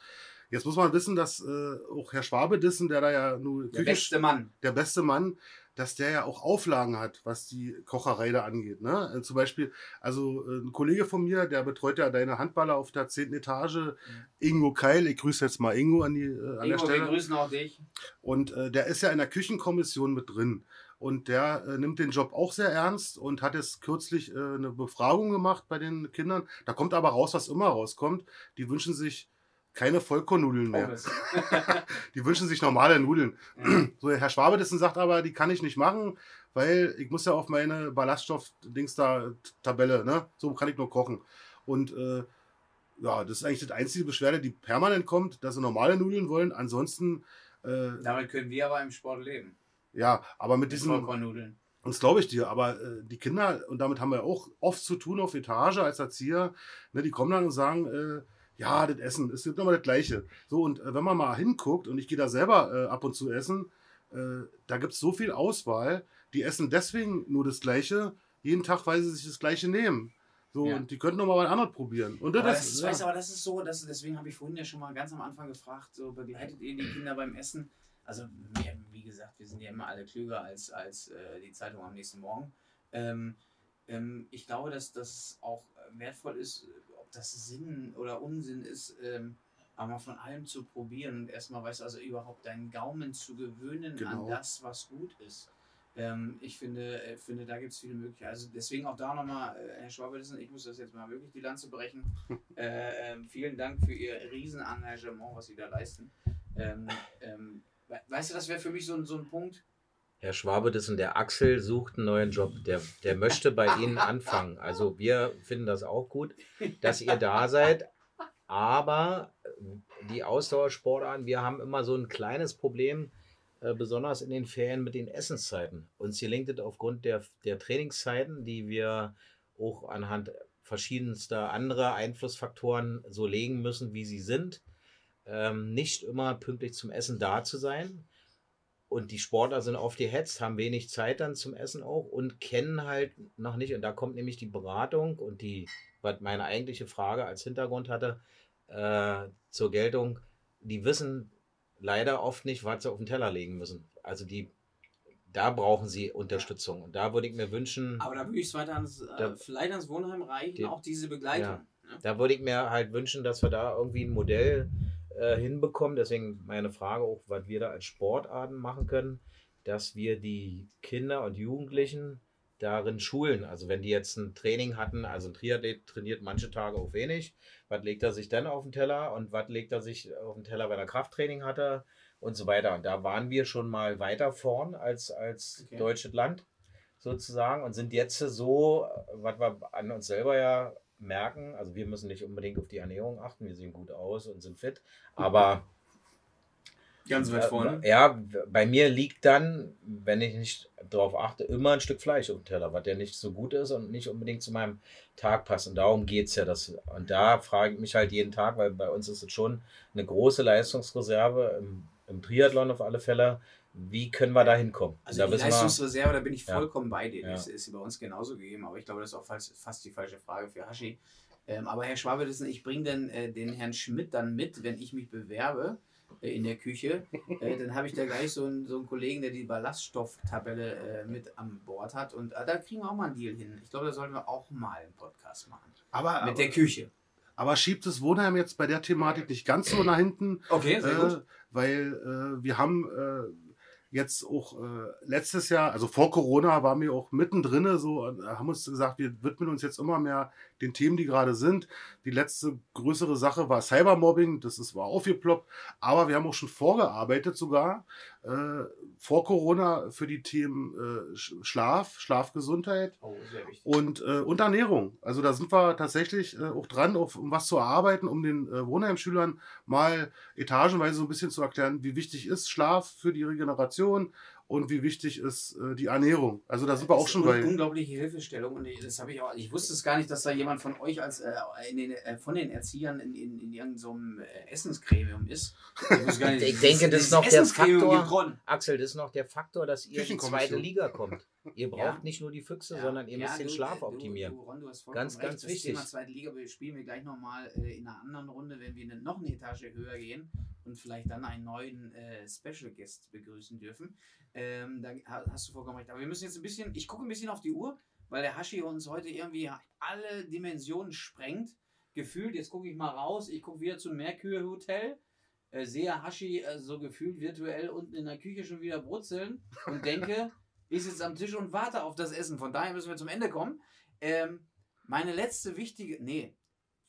Jetzt muss man wissen, dass äh, auch Herr Schwabe Dissen, der da ja nur Der beste Mann. der beste Mann, dass der ja auch Auflagen hat, was die Kocherei da angeht. Ne? Äh, Zum Beispiel, also äh, ein Kollege von mir, der betreut ja deine Handballer auf der 10. Etage, Ingo Keil, ich grüße jetzt mal Ingo an, die, äh, an der Ingo, wir Stelle. grüßen auch dich. Und äh, der ist ja in der Küchenkommission mit drin. Und der äh, nimmt den Job auch sehr ernst und hat jetzt kürzlich äh, eine Befragung gemacht bei den Kindern. Da kommt aber raus, was immer rauskommt. Die wünschen sich keine Vollkornnudeln mehr. Die wünschen sich normale Nudeln. so, Herr Schwabe dessen sagt aber, die kann ich nicht machen, weil ich muss ja auf meine Ballaststoff-Dings da Tabelle, ne? So kann ich nur kochen. Und äh, ja, das ist eigentlich das einzige Beschwerde, die permanent kommt, dass sie normale Nudeln wollen. Ansonsten, äh, Damit können wir aber im Sport leben. ja, aber mit Mit diesen, Vollkornnudeln. das glaube ich dir, aber äh, die Kinder, und damit haben wir auch oft zu tun auf Etage als Erzieher, ne, die kommen dann und sagen, äh, ja, das Essen ist immer das Gleiche. So, und äh, wenn man mal hinguckt, und ich gehe da selber äh, ab und zu essen, äh, da gibt es so viel Auswahl, die essen deswegen nur das Gleiche, jeden Tag, weil sie sich das Gleiche nehmen. So, Ja. und die könnten noch mal was anderes probieren. Und Aber das, das, ist, ja. weißt, aber das ist so, dass, deswegen habe ich vorhin ja schon mal ganz am Anfang gefragt, so begleitet ihr die Kinder beim Essen? Also, wir, wie gesagt, wir sind ja immer alle klüger als, als äh, die Zeitung am nächsten Morgen. Ähm, ähm, ich glaube, dass das auch wertvoll ist, ob das Sinn oder Unsinn ist, ähm, aber mal von allem zu probieren und erstmal, weißt du, also überhaupt deinen Gaumen zu gewöhnen Genau. an das, was gut ist. Ähm, ich finde, äh, finde, da gibt es viele Möglichkeiten. Also deswegen auch da nochmal, äh, Herr Schwabelsen, ich muss das jetzt mal wirklich die Lanze brechen. äh, ähm, vielen Dank für Ihr Riesenengagement, was Sie da leisten. Ähm, ähm, we- weißt du, das wäre für mich so, so ein Punkt. Herr Schwabe, das und der Axel sucht einen neuen Job. Der, der möchte bei Ihnen anfangen. Also wir finden das auch gut, dass ihr da seid. Aber die Ausdauersportarten, wir haben immer so ein kleines Problem, äh, besonders in den Ferien mit den Essenszeiten. Uns gelingt es aufgrund der, der Trainingszeiten, die wir auch anhand verschiedenster anderer Einflussfaktoren so legen müssen, wie sie sind, ähm, nicht immer pünktlich zum Essen da zu sein. Und die Sportler sind oft gehetzt, haben wenig Zeit dann zum Essen auch und kennen halt noch nicht. Und da kommt nämlich die Beratung und die, was meine eigentliche Frage als Hintergrund hatte, äh, zur Geltung. Die wissen leider oft nicht, was sie auf den Teller legen müssen. Also die, da brauchen sie Unterstützung. Und da würde ich mir wünschen, Aber da würde ich es weiter ans, äh, Da- vielleicht ans Wohnheim reichen, Die- auch diese Begleitung. Ja. ne? da würde ich mir halt wünschen, dass wir da irgendwie ein Modell äh, hinbekommen. Deswegen meine Frage auch, was wir da als Sportarten machen können, dass wir die Kinder und Jugendlichen darin schulen. Also wenn die jetzt ein Training hatten, also ein Triathlet trainiert manche Tage auch wenig, was legt er sich dann auf den Teller und was legt er sich auf den Teller, wenn er Krafttraining hatte und so weiter. Und da waren wir schon mal weiter vorn als, als Okay. deutsches Land sozusagen und sind jetzt so, was wir an uns selber ja merken, also wir müssen nicht unbedingt auf die Ernährung achten, wir sehen gut aus und sind fit, aber Ganz weit vorne. äh, ja, bei mir liegt dann, wenn ich nicht darauf achte, immer ein Stück Fleisch auf dem Teller, was ja nicht so gut ist und nicht unbedingt zu meinem Tag passt. Und darum geht es ja. Das, und da frage ich mich halt jeden Tag, weil bei uns ist es schon eine große Leistungsreserve im, im Triathlon auf alle Fälle. Wie können wir da hinkommen? Also da die Leistungsreserve, da bin ich Ja. vollkommen bei dir. Ja. Das ist sie bei uns genauso gegeben, aber ich glaube, das ist auch fast, die falsche Frage für Hashi. Ähm, aber Herr Schwabe, ist- ich bringe dann äh, den Herrn Schmidt dann mit, wenn ich mich bewerbe äh, in der Küche. Äh, dann habe ich da gleich so einen, so einen Kollegen, der die Ballaststofftabelle äh, mit an Bord hat. Und äh, da kriegen wir auch mal einen Deal hin. Ich glaube, da sollten wir auch mal einen Podcast machen. aber, Mit der Küche. aber schiebt das Wohnheim jetzt bei der Thematik nicht ganz so nach hinten, Okay, äh, weil äh, wir haben äh, jetzt auch äh, letztes Jahr, also vor Corona, waren wir auch mittendrin, so haben uns gesagt, wir widmen uns jetzt immer mehr den Themen, die gerade sind. Die letzte größere Sache war Cybermobbing, das ist war aufgeploppt, aber wir haben auch schon vorgearbeitet sogar äh, vor Corona für die Themen äh, Sch- Schlaf, Schlafgesundheit Oh, und, äh, und Ernährung. Also da sind wir tatsächlich äh, auch dran, auf, um was zu erarbeiten, um den äh, Wohnheimschülern mal etagenweise so ein bisschen zu erklären, wie wichtig ist Schlaf für die Regeneration und wie wichtig ist äh, die Ernährung. Also da sind wir auch schon bei. Unglaubliche Hilfestellung und das habe ich auch. Ich wusste es gar nicht, dass da jemand von euch als äh, den, äh, von den Erziehern in, in, in irgendeinem äh, Essensgremium ist. Ich, nicht, ich denke, das ist noch der Faktor. Axel, das ist noch der Faktor, dass ihr in die zweite Liga kommt. Ihr braucht ja. nicht nur die Füchse, ja. sondern ihr müsst den Schlaf du, optimieren. Du, Ron, ganz, recht. ganz wichtig. Das Thema zweite Liga spielen wir gleich nochmal äh, in einer anderen Runde, wenn wir noch eine Etage höher gehen und vielleicht dann einen neuen äh, Special Guest begrüßen dürfen. Ähm, da hast du vollkommen recht. Aber wir müssen jetzt ein bisschen, ich gucke ein bisschen auf die Uhr, weil der Hashi uns heute irgendwie alle Dimensionen sprengt. Gefühlt, jetzt gucke ich mal raus, ich gucke wieder zum Merkur Hotel, äh, sehe Hashi äh, so gefühlt virtuell unten in der Küche schon wieder brutzeln und denke, ich sitze am Tisch und warte auf das Essen. Von daher müssen wir zum Ende kommen. Ähm, meine letzte wichtige, nee,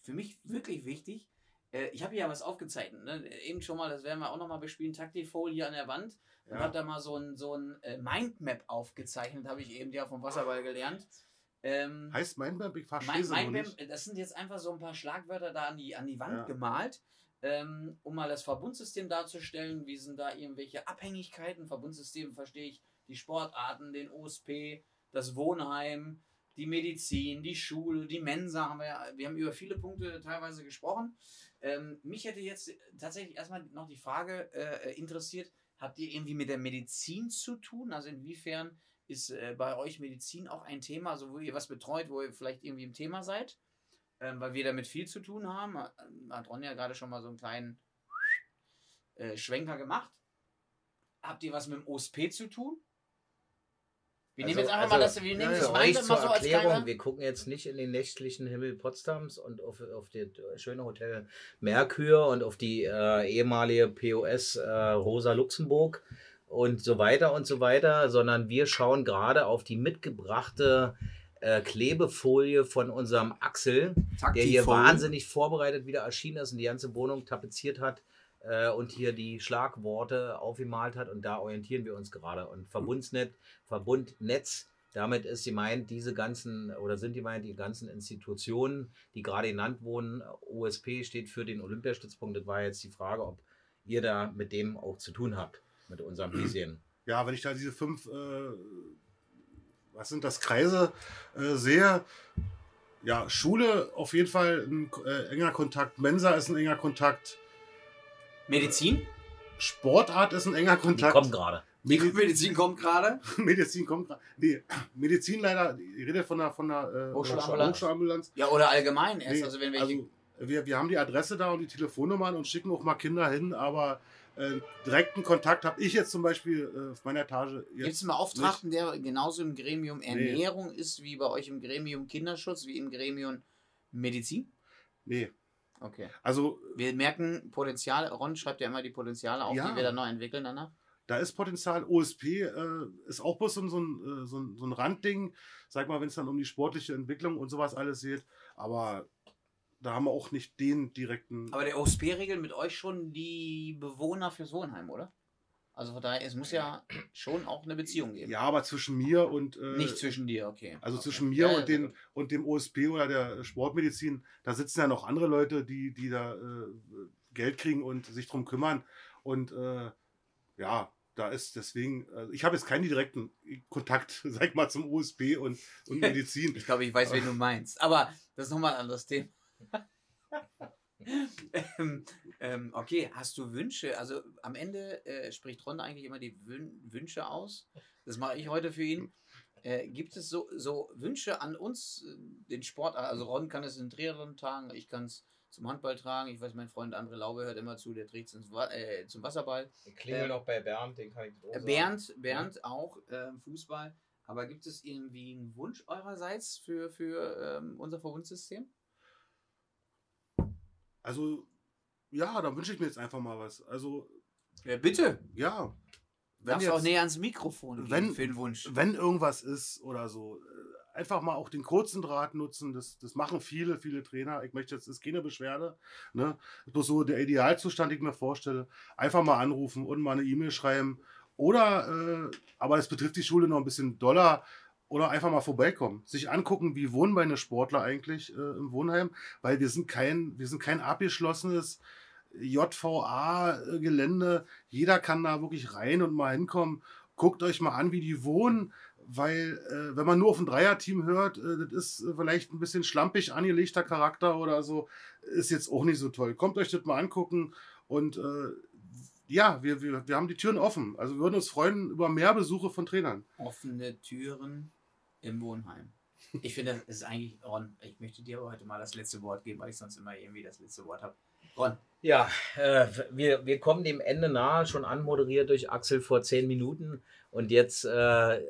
für mich wirklich wichtig, äh, ich habe hier ja was aufgezeichnet. Ne? Eben schon mal, das werden wir auch nochmal bespielen, Taktifolie an der Wand. Und ja. habe da mal so ein, so ein äh, Mindmap aufgezeichnet, habe ich eben ja vom Wasserball gelernt. Ähm, heißt Mindmap? Ich verstehe Mindmap, das sind jetzt einfach so ein paar Schlagwörter da an die, an die Wand ja. gemalt, ähm, um mal das Verbundsystem darzustellen. Wie sind da irgendwelche Abhängigkeiten? Verbundsystem verstehe ich die Sportarten, den OSP, das Wohnheim, die Medizin, die Schule, die Mensa. Haben wir, wir haben über viele Punkte teilweise gesprochen. Ähm, mich hätte jetzt tatsächlich erstmal noch die Frage äh, interessiert, Habt ihr irgendwie mit der Medizin zu tun? Also inwiefern ist äh, bei euch Medizin auch ein Thema, also wo ihr was betreut, wo ihr vielleicht irgendwie im Thema seid? Ähm, weil wir damit viel zu tun haben. Hat Ronja gerade schon mal so einen kleinen äh, Schwenker gemacht. Habt ihr was mit dem OSP zu tun? Wir nehmen also, jetzt einfach also, mal das, wir nehmen ja, das ja, mal so als Erklärung, Wir gucken jetzt nicht in den nächtlichen Himmel Potsdams und auf, auf das schöne Hotel Merkur und auf die äh, ehemalige POS äh, Rosa Luxemburg und so weiter und so weiter, sondern wir schauen gerade auf die mitgebrachte äh, Klebefolie von unserem Axel, der hier wahnsinnig vorbereitet wieder erschienen ist und die ganze Wohnung tapeziert hat äh, und hier die Schlagworte aufgemalt hat und da orientieren wir uns gerade. Und Verbundsnet, Verbundnetz, damit ist gemeint, diese ganzen, oder sind gemeint, die ganzen Institutionen, die gerade genannt wurden. OSP steht für den Olympiastützpunkt. Das war jetzt die Frage, ob ihr da mit dem auch zu tun habt, mit unserem Visien. Ja, wenn ich da diese fünf, äh, was sind das, Kreise äh, sehe, ja, Schule auf jeden Fall ein äh, enger Kontakt, Mensa ist ein enger Kontakt, Medizin? Sportart ist ein enger Kontakt. Die kommt gerade. Medi Medizin kommt gerade? Medizin kommt gerade. Nee, Medizin leider, ich rede von der, von der äh, Hochschulambulanz. Ja, oder allgemein erst. Nee, also, wenn wir, also wir, wir haben die Adresse da und die Telefonnummern und schicken auch mal Kinder hin, aber äh, direkten Kontakt habe ich jetzt zum Beispiel äh, auf meiner Etage. Gibt es einen Beauftragten, der genauso im Gremium Ernährung nee. ist wie bei euch im Gremium Kinderschutz, wie im Gremium Medizin? Nee, Okay. Also. Wir merken Potenzial. Ron schreibt ja immer die Potenziale auf, ja, die wir dann neu entwickeln danach. Da ist Potenzial. OSP äh, ist auch bloß so, so, ein, äh, so, ein, so ein Randding. Sag mal, wenn es dann um die sportliche Entwicklung und sowas alles geht. Aber da haben wir auch nicht den direkten. Aber der OSP regelt mit euch schon die Bewohner fürs Wohnheim, oder? Also von daher, es muss ja schon auch eine Beziehung geben. Ja, aber zwischen mir und. Äh, Nicht zwischen dir, okay. Also okay. zwischen mir ja, und, den, und dem OSP oder der Sportmedizin, da sitzen ja noch andere Leute, die, die da äh, Geld kriegen und sich drum kümmern. Und äh, ja, da ist deswegen, also ich habe jetzt keinen direkten Kontakt, sag ich mal, zum OSP und, und Medizin. ich glaube, ich weiß, wen du meinst. Aber das ist nochmal ein anderes Thema. ähm, ähm, okay, hast du Wünsche? Also am Ende äh, spricht Ron eigentlich immer die Wün Wünsche aus. Das mache ich heute für ihn. Äh, gibt es so, so Wünsche an uns, äh, den Sport? Also Ron kann es in Triathlon tragen, ich kann es zum Handball tragen. Ich weiß, mein Freund André Laube hört immer zu, der trägt es äh, zum Wasserball. Ich klingel noch bei Bernd, den kann ich sagen. Bernd, Bernd ja. auch, äh, Fußball. Aber gibt es irgendwie einen Wunsch eurerseits für, für ähm, unser Verbundsystem? Also, ja, dann wünsche ich mir jetzt einfach mal was. Also. Ja, bitte. Ja. Wenn Darfst jetzt, auch näher ans Mikrofon wenn, für den Wunsch. Wenn irgendwas ist oder so, äh, einfach mal auch den kurzen Draht nutzen. Das, das machen viele, viele Trainer. Ich möchte jetzt, ist keine Beschwerde. Ne? Bloß so der Idealzustand, den ich mir vorstelle. Einfach mal anrufen und mal eine E-Mail schreiben. Oder, äh, aber das betrifft die Schule noch ein bisschen doller, oder einfach mal vorbeikommen, sich angucken, wie wohnen meine Sportler eigentlich äh, im Wohnheim, weil wir sind kein, wir sind kein abgeschlossenes JVA-Gelände. Jeder kann da wirklich rein und mal hinkommen guckt euch mal an, wie die wohnen, weil äh, wenn man nur auf ein Dreierteam hört, äh, das ist äh, vielleicht ein bisschen schlampig angelegter Charakter oder so, ist jetzt auch nicht so toll. Kommt euch das mal angucken und äh, ja, wir, wir, wir haben die Türen offen. Also wir würden uns freuen über mehr Besuche von Trainern. Offene Türen im Wohnheim. Ich finde, das ist eigentlich, Ron, ich möchte dir heute mal das letzte Wort geben, weil ich sonst immer irgendwie das letzte Wort habe. Ron. Ja, äh, wir, wir kommen dem Ende nahe, schon anmoderiert durch Axel vor zehn Minuten. Und jetzt äh,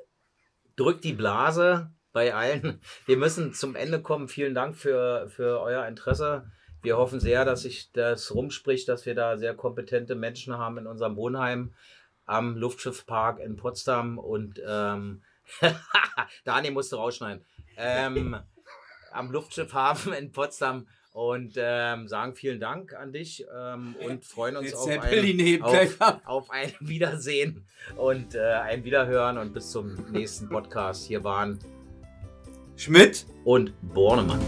drückt die Blase bei allen. Wir müssen zum Ende kommen. Vielen Dank für, für euer Interesse. Wir hoffen sehr, dass sich das rumspricht, dass wir da sehr kompetente Menschen haben in unserem Wohnheim am Luftschiffpark in Potsdam. Und ähm, Daniel musste rausschneiden. Ähm, am Luftschiffhafen in Potsdam und ähm, sagen vielen Dank an dich ähm, und freuen uns auf ein, auf, auf ein, Wiedersehen und äh, ein Wiederhören und bis zum nächsten Podcast. Hier waren Schmidt und Bornemann.